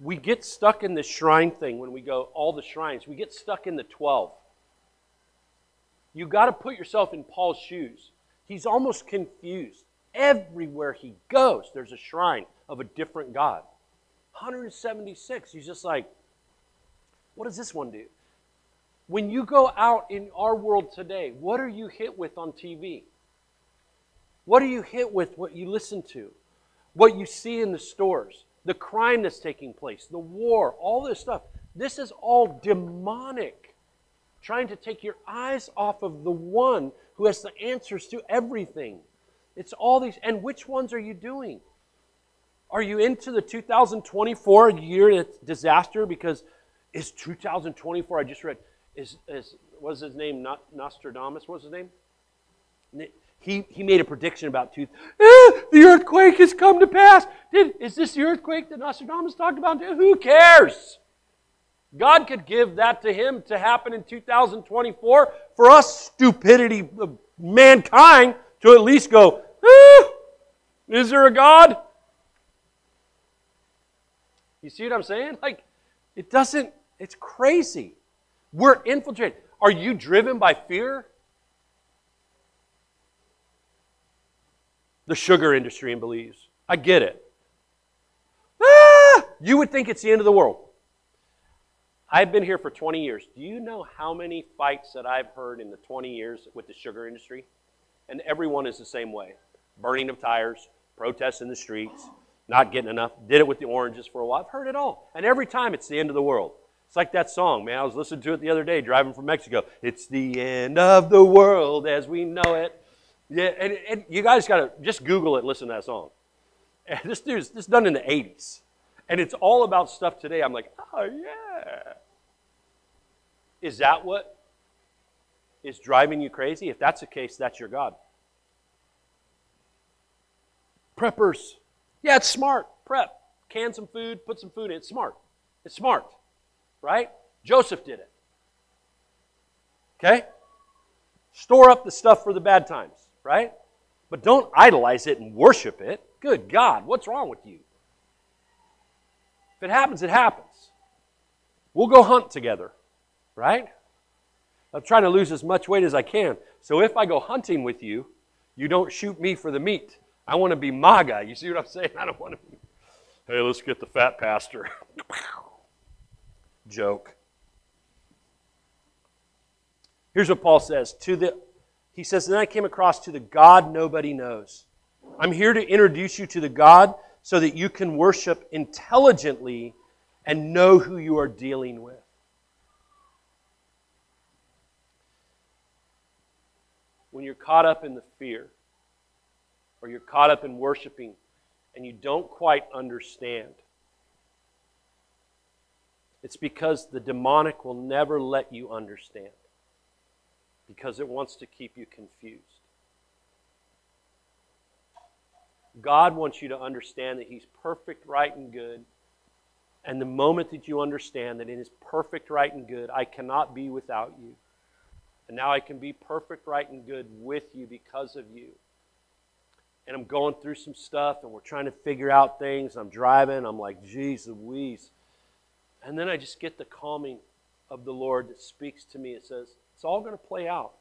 We get stuck in the shrine thing when we go, all the shrines. We get stuck in the 12. You got to put yourself in Paul's shoes. He's almost confused. Everywhere he goes, there's a shrine of a different God. 176. He's just like, what does this one do? When you go out in our world today, what are you hit with on TV? What are you hit with what you listen to? What you see in the stores? The crime that's taking place, the war, all this stuff. This is all demonic. Trying to take your eyes off of the one who has the answers to everything. It's all these. And which ones are you doing? Are you into the 2024 year disaster? Because is 2024, I just read, is, is what is his name? Not Nostradamus, what's his name? He, he made a prediction about two. Eh, the earthquake has come to pass. Did, is this the earthquake that Nostradamus talked about? Who cares? God could give that to him to happen in 2024 for us, stupidity of mankind, to at least go, eh, is there a God? You see what I'm saying? Like, it doesn't, it's crazy. We're infiltrated. Are you driven by fear? The sugar industry in Belize. I get it. Ah! You would think it's the end of the world. I've been here for 20 years. Do you know how many fights that I've heard in the 20 years with the sugar industry? And everyone is the same way burning of tires, protests in the streets, not getting enough. Did it with the oranges for a while. I've heard it all. And every time it's the end of the world. It's like that song, man. I was listening to it the other day driving from Mexico. It's the end of the world as we know it. Yeah, and, and you guys got to just Google it, listen to that song. And this dude's this done in the 80s. And it's all about stuff today. I'm like, oh, yeah. Is that what is driving you crazy? If that's the case, that's your God. Preppers. Yeah, it's smart. Prep. Can some food, put some food in. It's smart. It's smart. Right? Joseph did it. Okay? Store up the stuff for the bad times, right? But don't idolize it and worship it. Good God, what's wrong with you? If it happens, it happens. We'll go hunt together, right? I'm trying to lose as much weight as I can. So if I go hunting with you, you don't shoot me for the meat. I want to be MAGA. You see what I'm saying? <laughs> I don't want to be, hey, let's get the fat pastor. <laughs> Joke. Here's what Paul says to the he says, Then I came across to the God nobody knows. I'm here to introduce you to the God so that you can worship intelligently and know who you are dealing with. When you're caught up in the fear, or you're caught up in worshiping and you don't quite understand. It's because the demonic will never let you understand because it wants to keep you confused. God wants you to understand that He's perfect, right, and good. And the moment that you understand that in His perfect, right, and good, I cannot be without you. And now I can be perfect, right, and good with you because of you and I'm going through some stuff and we're trying to figure out things. I'm driving. I'm like, geez Louise. And then I just get the calming of the Lord that speaks to me. It says, it's all going to play out.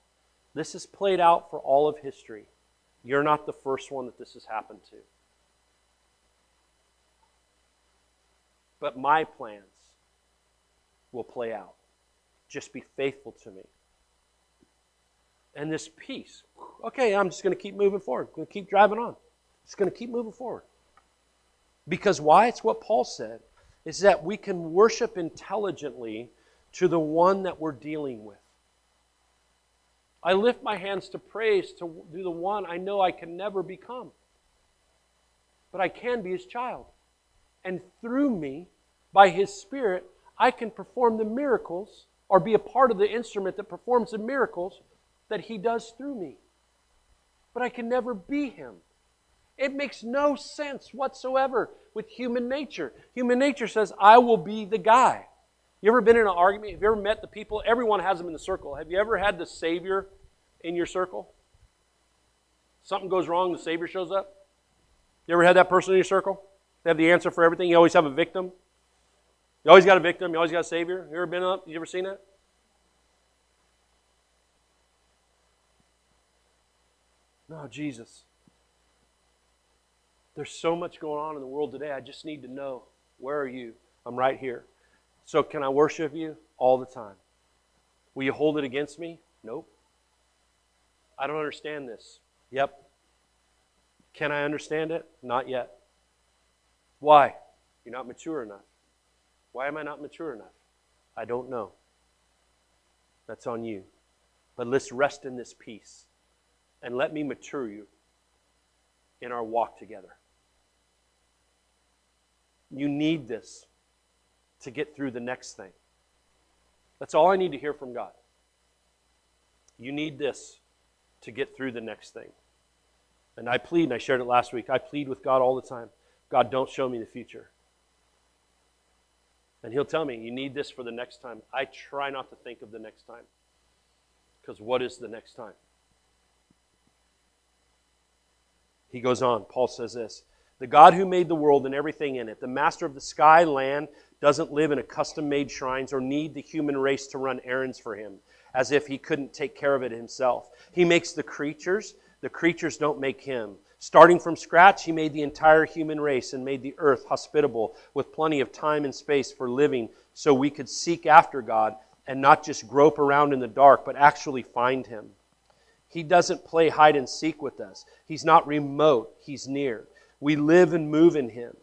This has played out for all of history. You're not the first one that this has happened to. But my plans will play out. Just be faithful to me. And this peace. Okay, I'm just going to keep moving forward. I'm going to keep driving on. Just going to keep moving forward. Because why? It's what Paul said. Is that we can worship intelligently to the one that we're dealing with. I lift my hands to praise to do the one I know I can never become. But I can be his child. And through me, by his Spirit, I can perform the miracles or be a part of the instrument that performs the miracles that he does through me. But I can never be him. It makes no sense whatsoever with human nature. Human nature says, I will be the guy. You ever been in an argument? Have you ever met the people? Everyone has them in the circle. Have you ever had the Savior in your circle? Something goes wrong, the Savior shows up? You ever had that person in your circle? They have the answer for everything. You always have a victim. You always got a victim. You always got a Savior. You ever been up? You ever seen that? No, Jesus. There's so much going on in the world today. I just need to know where are you? I'm right here. So, can I worship you all the time? Will you hold it against me? Nope. I don't understand this. Yep. Can I understand it? Not yet. Why? You're not mature enough. Why am I not mature enough? I don't know. That's on you. But let's rest in this peace and let me mature you in our walk together. You need this to get through the next thing. That's all I need to hear from God. You need this to get through the next thing. And I plead, and I shared it last week, I plead with God all the time God, don't show me the future. And He'll tell me, you need this for the next time. I try not to think of the next time. Because what is the next time? He goes on, Paul says this The God who made the world and everything in it, the master of the sky, land, doesn't live in a custom made shrines or need the human race to run errands for him as if he couldn't take care of it himself. He makes the creatures, the creatures don't make him. Starting from scratch, he made the entire human race and made the earth hospitable with plenty of time and space for living so we could seek after God and not just grope around in the dark, but actually find him. He doesn't play hide and seek with us. He's not remote, he's near. We live and move in him.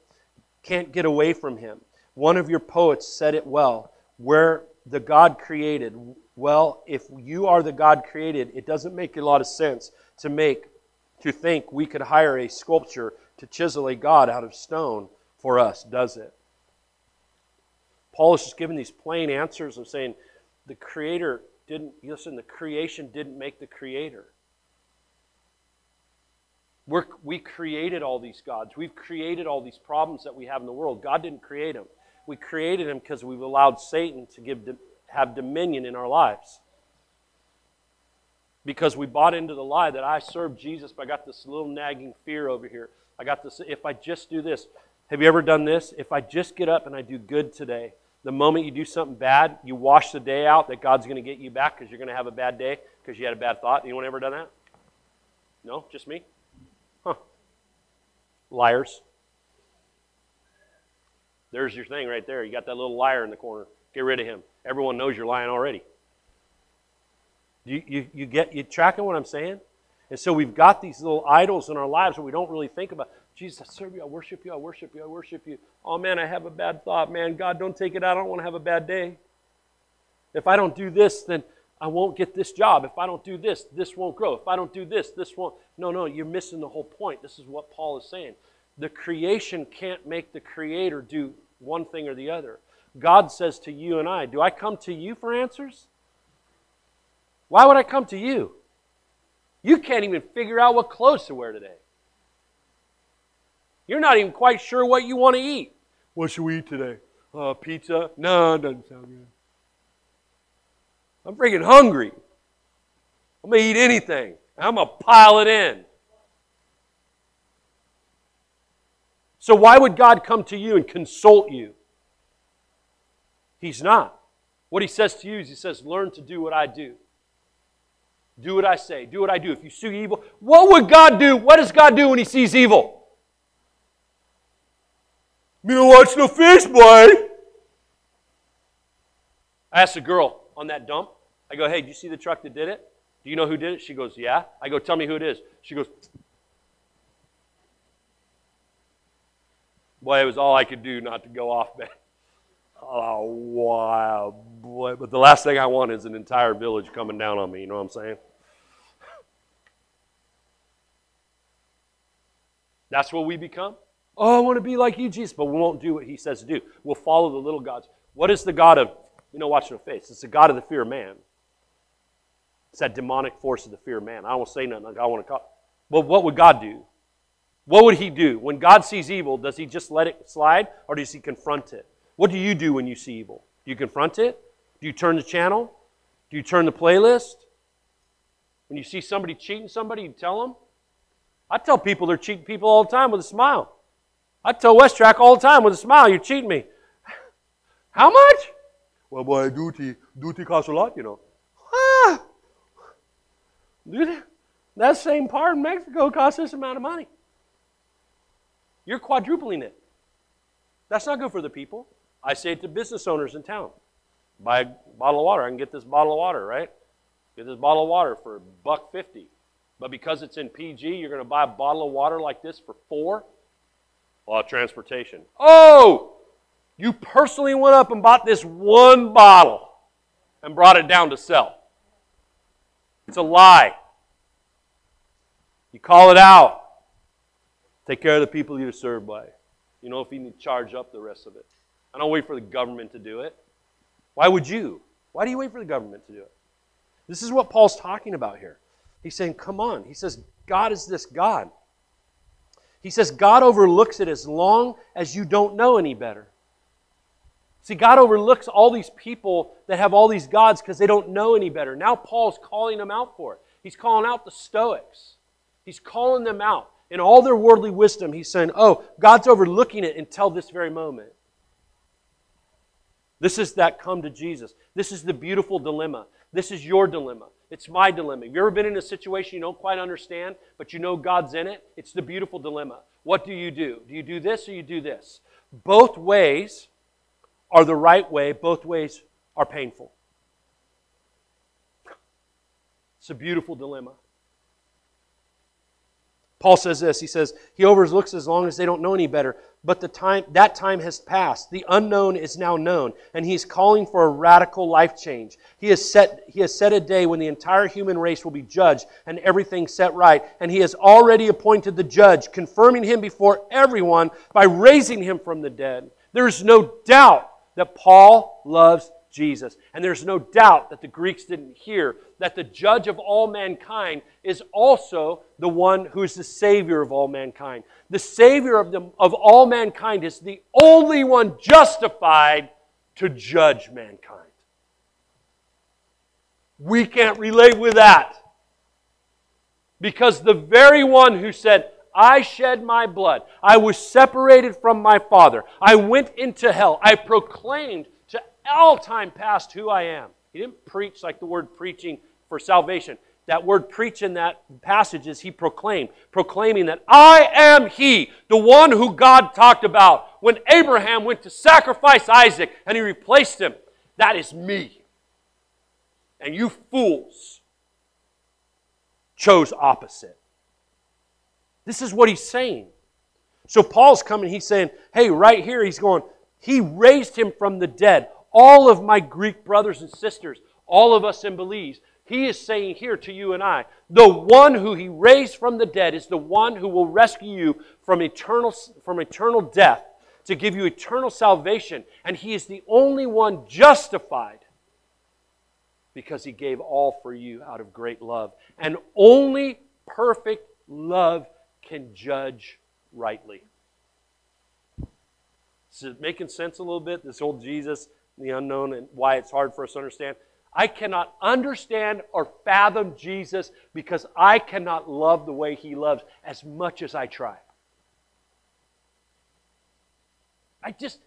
Can't get away from him. One of your poets said it well where the God created. Well, if you are the God created, it doesn't make a lot of sense to make to think we could hire a sculpture to chisel a God out of stone for us, does it? Paul is just giving these plain answers of saying the creator didn't listen, the creation didn't make the creator. We're, we created all these gods. We've created all these problems that we have in the world. God didn't create them. We created them because we've allowed Satan to give, have dominion in our lives. Because we bought into the lie that I serve Jesus, but I got this little nagging fear over here. I got this, if I just do this. Have you ever done this? If I just get up and I do good today, the moment you do something bad, you wash the day out that God's going to get you back because you're going to have a bad day because you had a bad thought. Anyone ever done that? No? Just me? Huh. Liars. There's your thing right there. You got that little liar in the corner. Get rid of him. Everyone knows you're lying already. You, you, you get you tracking what I'm saying? And so we've got these little idols in our lives that we don't really think about. Jesus, I serve you, I worship you, I worship you, I worship you. Oh man, I have a bad thought. Man, God, don't take it out. I don't want to have a bad day. If I don't do this, then I won't get this job. If I don't do this, this won't grow. If I don't do this, this won't. No, no, you're missing the whole point. This is what Paul is saying. The creation can't make the creator do one thing or the other. God says to you and I, Do I come to you for answers? Why would I come to you? You can't even figure out what clothes to wear today. You're not even quite sure what you want to eat. What should we eat today? Uh, pizza? No, it doesn't sound good. I'm freaking hungry. I'm going to eat anything. I'm going to pile it in. So, why would God come to you and consult you? He's not. What he says to you is he says, learn to do what I do. Do what I say. Do what I do. If you see evil, what would God do? What does God do when he sees evil? Me don't watch the fish, boy. I asked a girl on that dump. I go, hey, do you see the truck that did it? Do you know who did it? She goes, yeah. I go, tell me who it is. She goes, boy, it was all I could do not to go off, man. Oh, wow, boy. But the last thing I want is an entire village coming down on me. You know what I'm saying? That's what we become. Oh, I want to be like you, Jesus, but we won't do what he says to do. We'll follow the little gods. What is the God of, you know, watch no face? It's the God of the fear of man. It's that demonic force of the fear of man. I won't say nothing I want to call. Well, what would God do? What would he do? When God sees evil, does he just let it slide or does he confront it? What do you do when you see evil? Do you confront it? Do you turn the channel? Do you turn the playlist? When you see somebody cheating somebody, you tell them? I tell people they're cheating people all the time with a smile. I tell West Track all the time with a smile, you're cheating me. <laughs> How much? Well, boy, duty, duty costs a lot, you know. Ah, <sighs> dude, that same part in Mexico costs this amount of money. You're quadrupling it. That's not good for the people. I say it to business owners in town. Buy a bottle of water. I can get this bottle of water, right? Get this bottle of water for buck fifty. But because it's in PG, you're going to buy a bottle of water like this for four? Well, transportation. Oh! You personally went up and bought this one bottle and brought it down to sell. It's a lie. You call it out. Take care of the people you're served by. You know, if you need to charge up the rest of it. I don't wait for the government to do it. Why would you? Why do you wait for the government to do it? This is what Paul's talking about here. He's saying, come on. He says, God is this God. He says, God overlooks it as long as you don't know any better. See, God overlooks all these people that have all these gods because they don't know any better. Now Paul's calling them out for it. He's calling out the Stoics. He's calling them out in all their worldly wisdom, he's saying, Oh, God's overlooking it until this very moment. This is that come to Jesus. This is the beautiful dilemma. This is your dilemma. It's my dilemma. Have you ever been in a situation you don't quite understand, but you know God's in it? It's the beautiful dilemma. What do you do? Do you do this or you do this? Both ways are the right way, both ways are painful. It's a beautiful dilemma. Paul says this. He says, He overlooks as long as they don't know any better. But the time that time has passed. The unknown is now known, and he's calling for a radical life change. He has set he has set a day when the entire human race will be judged and everything set right. And he has already appointed the judge, confirming him before everyone by raising him from the dead. There is no doubt that Paul loves Jesus. And there's no doubt that the Greeks didn't hear that the judge of all mankind is also the one who is the Savior of all mankind. The Savior of, them, of all mankind is the only one justified to judge mankind. We can't relate with that. Because the very one who said, I shed my blood. I was separated from my Father. I went into hell. I proclaimed all time past who I am. He didn't preach like the word preaching for salvation. That word preach in that passage is he proclaimed, proclaiming that I am he, the one who God talked about when Abraham went to sacrifice Isaac and he replaced him. That is me. And you fools chose opposite. This is what he's saying. So Paul's coming, he's saying, hey, right here, he's going, he raised him from the dead all of my Greek brothers and sisters, all of us in Belize, he is saying here to you and I, the one who he raised from the dead is the one who will rescue you from eternal, from eternal death to give you eternal salvation. And he is the only one justified because he gave all for you out of great love. And only perfect love can judge rightly. Is it making sense a little bit? This old Jesus the unknown and why it's hard for us to understand. I cannot understand or fathom Jesus because I cannot love the way he loves as much as I try. I just,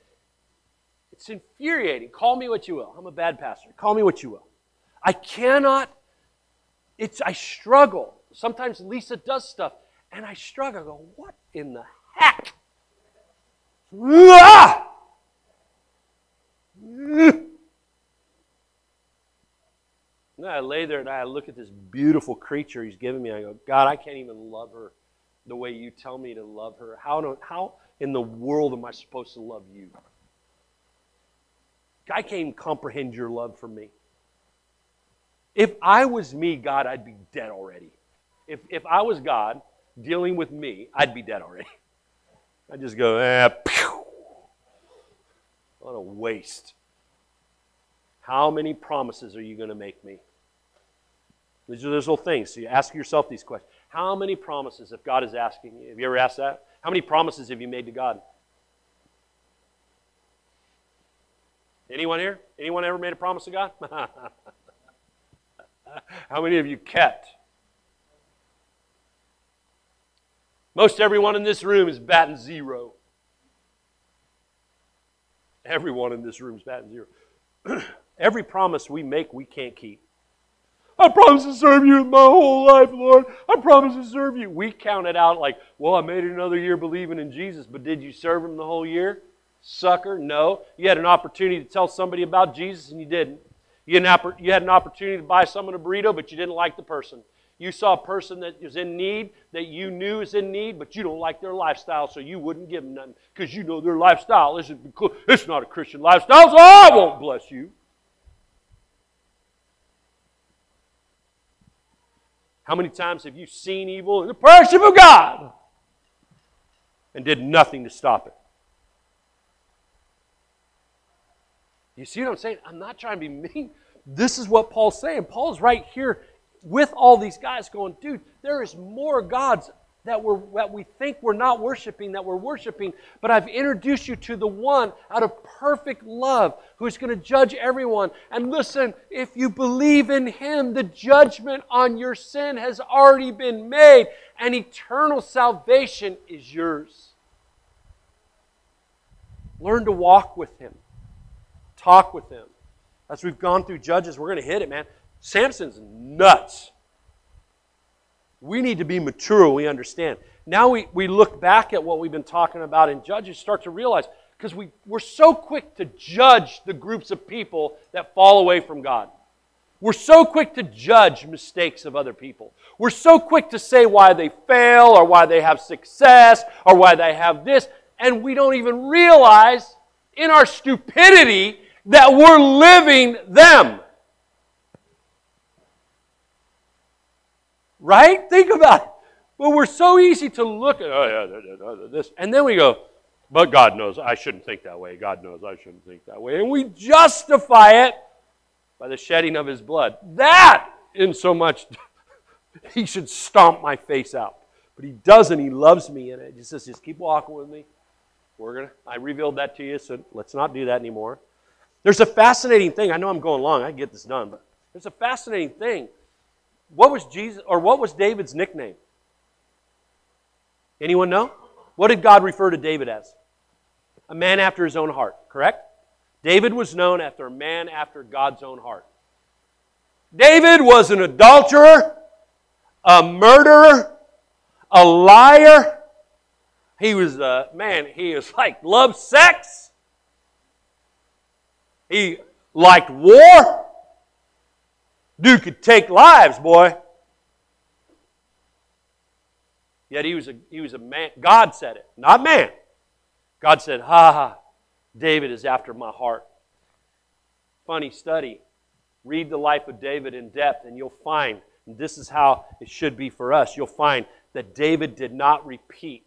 It's infuriating. Call me what you will. I'm a bad pastor. Call me what you will. I cannot, it's, I struggle. Sometimes Lisa does stuff, and I struggle. I go, what in the heck? <laughs> Ah! And I lay there and I look at this beautiful creature he's given me. I go, God, I can't even love her the way you tell me to love her. How, do, how in the world am I supposed to love you? I can't even comprehend your love for me. If I was me, God, I'd be dead already. If, if I was God dealing with me, I'd be dead already. I'd just go, eh, pew. What a waste. How many promises are you going to make me? These are those little things. So you ask yourself these questions. How many promises, if God is asking you, have you ever asked that? How many promises have you made to God? Anyone here? Anyone ever made a promise to God? <laughs> How many of you kept? Most everyone in this room is batting zero. Everyone in this room is batting zero. <clears throat> Every promise we make, we can't keep. I promise to serve you my whole life, Lord. I promise to serve you. We count it out like, well, I made it another year believing in Jesus, but did you serve him the whole year? Sucker, no. You had an opportunity to tell somebody about Jesus and you didn't. You had an opportunity to buy someone a burrito, but you didn't like the person. You saw a person that is in need, that you knew is in need, but you don't like their lifestyle, so you wouldn't give them nothing because you know their lifestyle isn't it's not a Christian lifestyle, so I won't bless you. How many times have you seen evil in the person of God and did nothing to stop it? You see what I'm saying? I'm not trying to be mean. This is what Paul's saying. Paul's right here with all these guys going, dude, there is more gods that, we're, that we think we're not worshiping, that we're worshiping, but I've introduced you to the one out of perfect love who's going to judge everyone. And listen, if you believe in him, the judgment on your sin has already been made, and eternal salvation is yours. Learn to walk with him, talk with him. As we've gone through Judges, we're going to hit it, man. Samson's nuts. We need to be mature, we understand. Now we, we look back at what we've been talking about and Judges, start to realize, because we, we're so quick to judge the groups of people that fall away from God. We're so quick to judge mistakes of other people. We're so quick to say why they fail or why they have success or why they have this, and we don't even realize in our stupidity that we're living them. Right? Think about it. But we're so easy to look at, oh, yeah, this. And then we go, but God knows I shouldn't think that way. God knows I shouldn't think that way. And we justify it by the shedding of his blood. That, in so much, <laughs> he should stomp my face out. But he doesn't. He loves me in it. He says, just keep walking with me. We're gonna. I revealed that to you, so let's not do that anymore. There's a fascinating thing. I know I'm going long. I get this done, but there's a fascinating thing what was Jesus or what was David's nickname? Anyone know? What did God refer to David as? A man after his own heart, correct? David was known after a man after God's own heart. David was an adulterer, a murderer, a liar. He was a man, he was like loved sex. He liked war. Dude could take lives, boy. Yet he was a, he was a man. God said it, not man. God said, Ha ha, David is after my heart. Funny study. Read the life of David in depth, and you'll find, and this is how it should be for us, you'll find that David did not repeat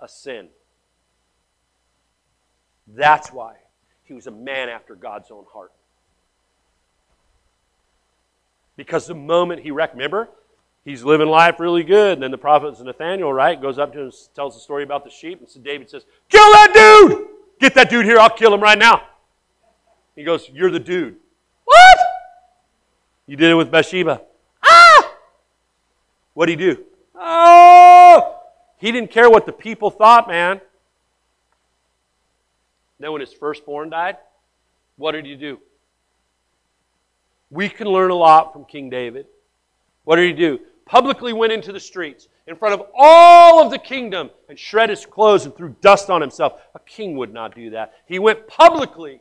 a sin. That's why he was a man after God's own heart. Because the moment he wrecked, remember, he's living life really good. And then the prophet Nathaniel, right, goes up to him and tells the story about the sheep. And so David says, Kill that dude! Get that dude here, I'll kill him right now. He goes, You're the dude. What? You did it with Bathsheba. Ah! What'd he do? Oh! He didn't care what the people thought, man. Then when his firstborn died, What did he do? We can learn a lot from King David. What did he do? Publicly went into the streets in front of all of the kingdom and shred his clothes and threw dust on himself. A king would not do that. He went publicly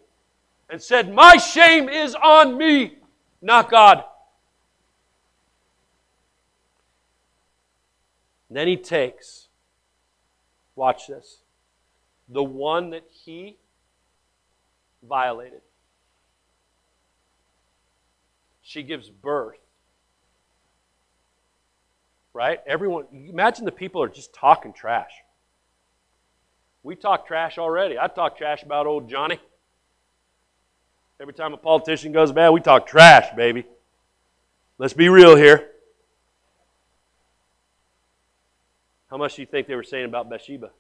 and said, My shame is on me, not God. then he takes, watch this, the one that he violated. She gives birth. Right? Everyone, imagine the people are just talking trash. We talk trash already. I talk trash about old Johnny. Every time a politician goes bad, we talk trash, baby. Let's be real here. How much do you think they were saying about Bathsheba?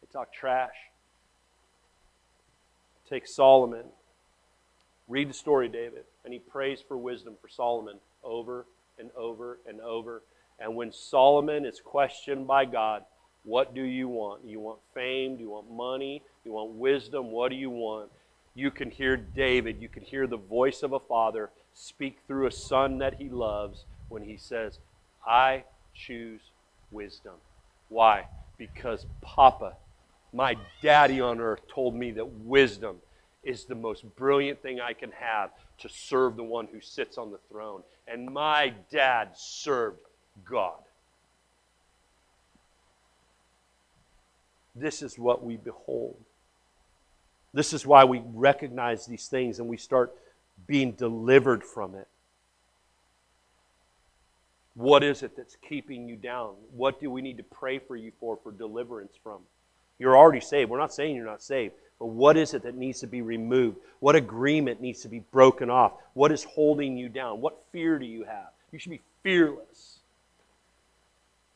They talk trash. Take Solomon. Read the story, David. And he prays for wisdom for Solomon over and over and over. And when Solomon is questioned by God, what do you want? You want fame? Do you want money? You want wisdom? What do you want? You can hear David, you can hear the voice of a father speak through a son that he loves when he says, I choose wisdom. Why? Because Papa, my daddy on earth, told me that wisdom is the most brilliant thing I can have to serve the one who sits on the throne. And my dad served God. This is what we behold. This is why we recognize these things and we start being delivered from it. What is it that's keeping you down? What do we need to pray for you for, for deliverance from? You're already saved. We're not saying you're not saved, but what is it that needs to be removed? What agreement needs to be broken off? What is holding you down? What fear do you have? You should be fearless.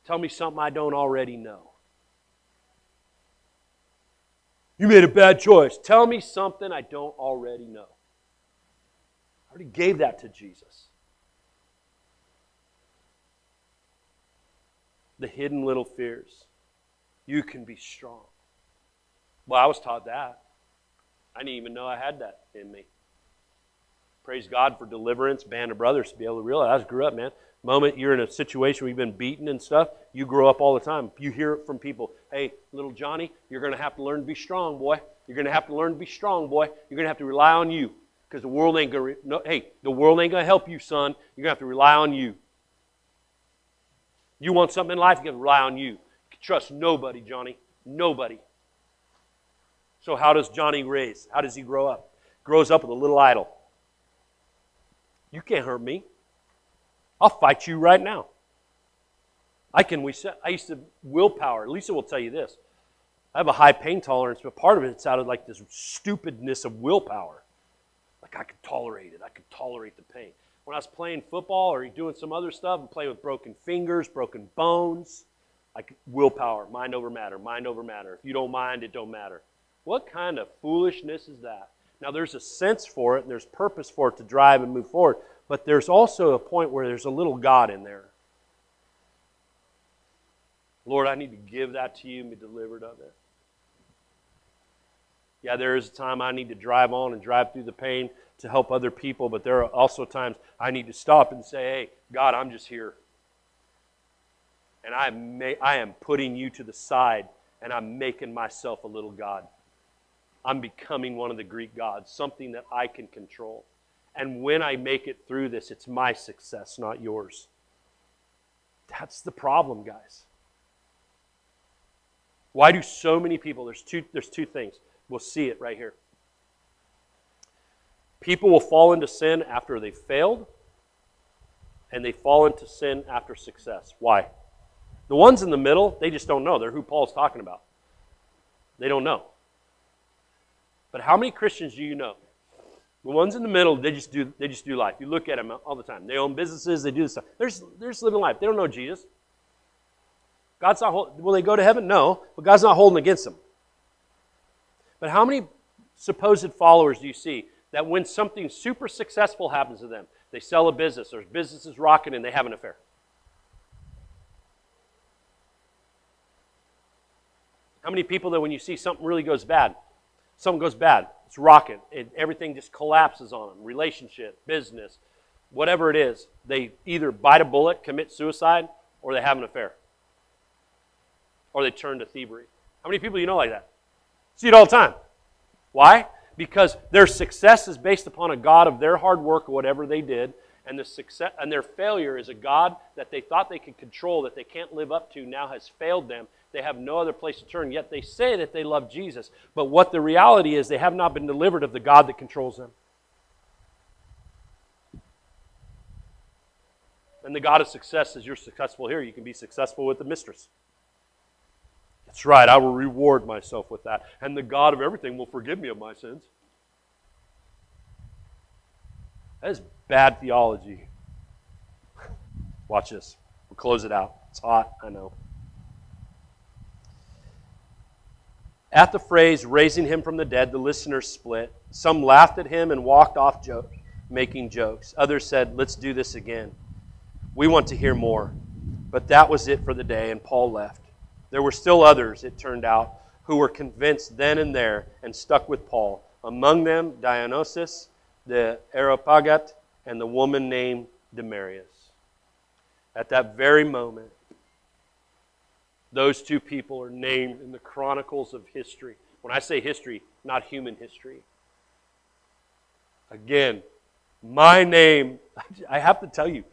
Tell me something I don't already know. You made a bad choice. Tell me something I don't already know. I already gave that to Jesus. The hidden little fears. You can be strong. Well, I was taught that. I didn't even know I had that in me. Praise God for deliverance, band of brothers to be able to realize. I grew up, man. Moment you're in a situation where you've been beaten and stuff, you grow up all the time. You hear it from people. Hey, little Johnny, you're going to have to learn to be strong, boy. You're going to have to learn to be strong, boy. You're going to have to rely on you because the world ain't going to. No, hey, the world ain't going to help you, son. You're going to have to rely on you. You want something in life, you got to rely on you. you trust nobody, Johnny. Nobody. So how does Johnny raise? How does he grow up? Grows up with a little idol. You can't hurt me. I'll fight you right now. I can. We I used to willpower. Lisa will tell you this. I have a high pain tolerance, but part of it it's out of like this stupidness of willpower. Like I could tolerate it. I could tolerate the pain. When I was playing football or doing some other stuff and playing with broken fingers, broken bones, like willpower, mind over matter, mind over matter. If you don't mind, it don't matter. What kind of foolishness is that? Now, there's a sense for it and there's purpose for it to drive and move forward, but there's also a point where there's a little God in there. Lord, I need to give that to you and be delivered of it. Yeah, there is a time I need to drive on and drive through the pain to help other people, but there are also times I need to stop and say, hey, God, I'm just here. And I, may, I am putting you to the side and I'm making myself a little God. I'm becoming one of the Greek gods, something that I can control. And when I make it through this, it's my success, not yours. That's the problem, guys. Why do so many people, there's two, there's two things. We'll see it right here. People will fall into sin after they've failed, and they fall into sin after success. Why? The ones in the middle, they just don't know. They're who Paul's talking about. They don't know. But how many Christians do you know? The ones in the middle, they just do they just do life. You look at them all the time. They own businesses, they do this stuff. They're just, they're just living life. They don't know Jesus. God's not hold, will they go to heaven? No, but God's not holding against them. But how many supposed followers do you see that when something super successful happens to them, they sell a business, their business is rocking, and they have an affair? How many people that when you see something really goes bad, something goes bad, it's rocking, it, everything just collapses on them, relationship, business, whatever it is, they either bite a bullet, commit suicide, or they have an affair. Or they turn to thievery. How many people you know like that? See it all the time. Why? Because their success is based upon a God of their hard work or whatever they did, and the success and their failure is a God that they thought they could control that they can't live up to now has failed them. They have no other place to turn. Yet they say that they love Jesus. But what the reality is they have not been delivered of the God that controls them. And the God of success is you're successful here, you can be successful with the mistress. That's right, I will reward myself with that. And the God of everything will forgive me of my sins. That is bad theology. Watch this. We'll close it out. It's hot, I know. At the phrase raising him from the dead, the listeners split. Some laughed at him and walked off joke, making jokes. Others said, Let's do this again. We want to hear more. But that was it for the day, and Paul left. There were still others, it turned out, who were convinced then and there and stuck with Paul. Among them, Dionysius the Areopagite and the woman named Damaris. At that very moment, those two people are named in the chronicles of history. When I say history, not human history. Again, my name, <laughs> I have to tell you,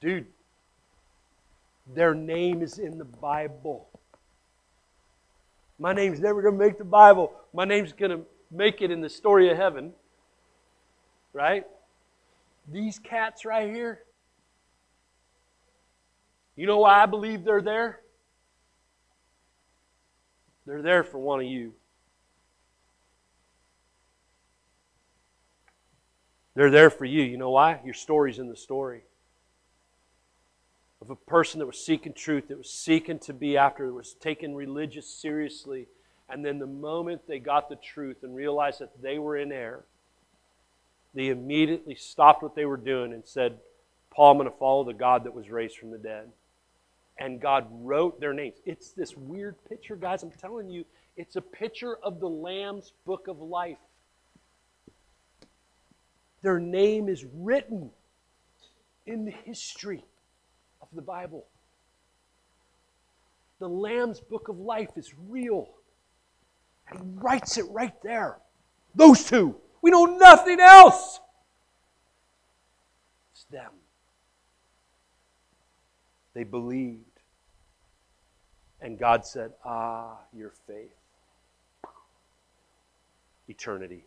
dude, their name is in the Bible. My name's never going to make the Bible. My name's going to make it in the story of heaven right? These cats right here, you know why I believe they're there? They're there for one of you. They're there for you. You know why? Your story's in the story. Of a person that was seeking truth, that was seeking to be after, that was taking religious seriously. And then the moment they got the truth and realized that they were in error, they immediately stopped what they were doing and said, Paul, I'm going to follow the God that was raised from the dead. And God wrote their names. It's this weird picture, guys. I'm telling you, it's a picture of the Lamb's book of life. Their name is written in the history of the Bible. The Lamb's book of life is real. And he writes it right there. Those two. We know nothing else. It's them. They believed. And God said, Ah, your faith. Eternity.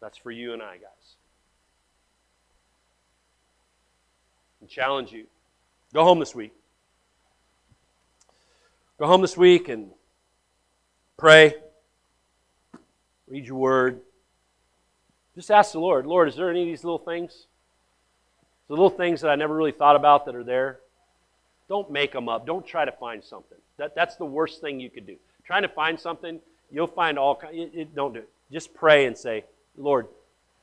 That's for you and I, guys. And challenge you. Go home this week. Go home this week and pray. Read your word. Just ask the Lord, Lord, is there any of these little things? The little things that I never really thought about that are there. Don't make them up. Don't try to find something. That, that's the worst thing you could do. Trying to find something, you'll find all kinds. Don't do it. Just pray and say, Lord,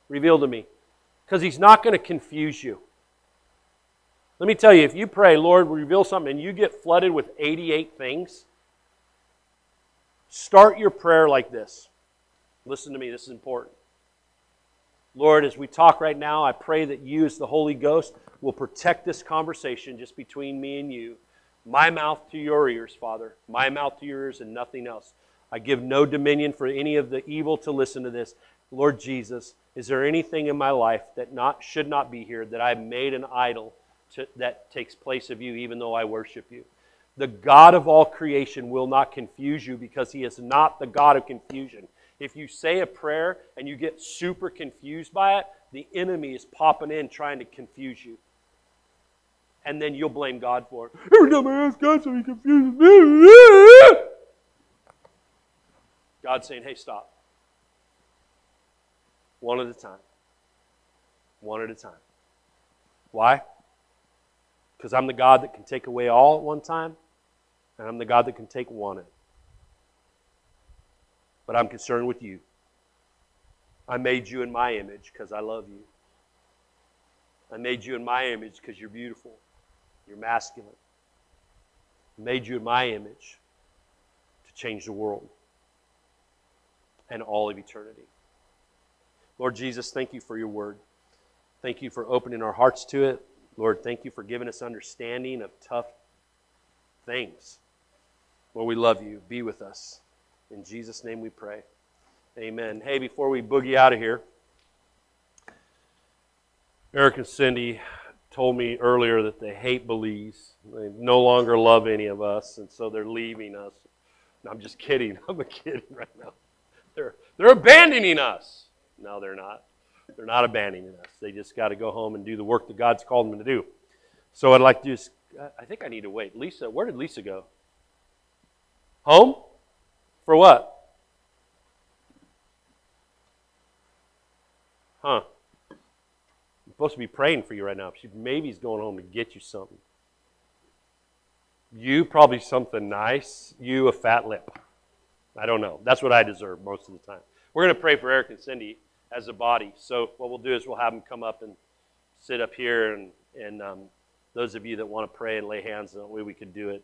reveal to me. Because He's not going to confuse you. Let me tell you, if you pray, Lord, reveal something, and you get flooded with 88 things, start your prayer like this Listen to me, this is important. Lord, as we talk right now, I pray that you, as the Holy Ghost, will protect this conversation just between me and you. My mouth to your ears, Father. My mouth to yours and nothing else. I give no dominion for any of the evil to listen to this. Lord Jesus, is there anything in my life that not should not be here that I've made an idol to, that takes place of you, even though I worship you? The God of all creation will not confuse you because he is not the God of confusion. If you say a prayer and you get super confused by it, the enemy is popping in trying to confuse you. And then you'll blame God for it. Every time I ask God, so he confuses me. God's saying, hey, stop. One at a time. One at a time. Why? Because I'm the God that can take away all at one time, and I'm the God that can take one at but I'm concerned with you. I made you in my image because I love you. I made you in my image because you're beautiful, you're masculine. made you in my image to change the world and all of eternity. Lord Jesus, thank you for your word. Thank you for opening our hearts to it. Lord, thank you for giving us understanding of tough things. Lord, we love you. Be with us. In Jesus' name we pray. Amen. Hey, before we boogie out of here, Eric and Cindy told me earlier that they hate Belize. They no longer love any of us, and so they're leaving us. No, I'm just kidding. <laughs> I'm a kidding right now. They're, they're abandoning us. No, they're not. They're not abandoning us. They just got to go home and do the work that God's called them to do. So I'd like to just, I think I need to wait. Lisa, where did Lisa go? Home? For what? Huh. I'm supposed to be praying for you right now. She maybe he's going home to get you something. You probably something nice. You a fat lip. I don't know. That's what I deserve most of the time. We're going to pray for Eric and Cindy as a body. So what we'll do is we'll have them come up and sit up here, and and um, those of you that want to pray and lay hands, the way we could do it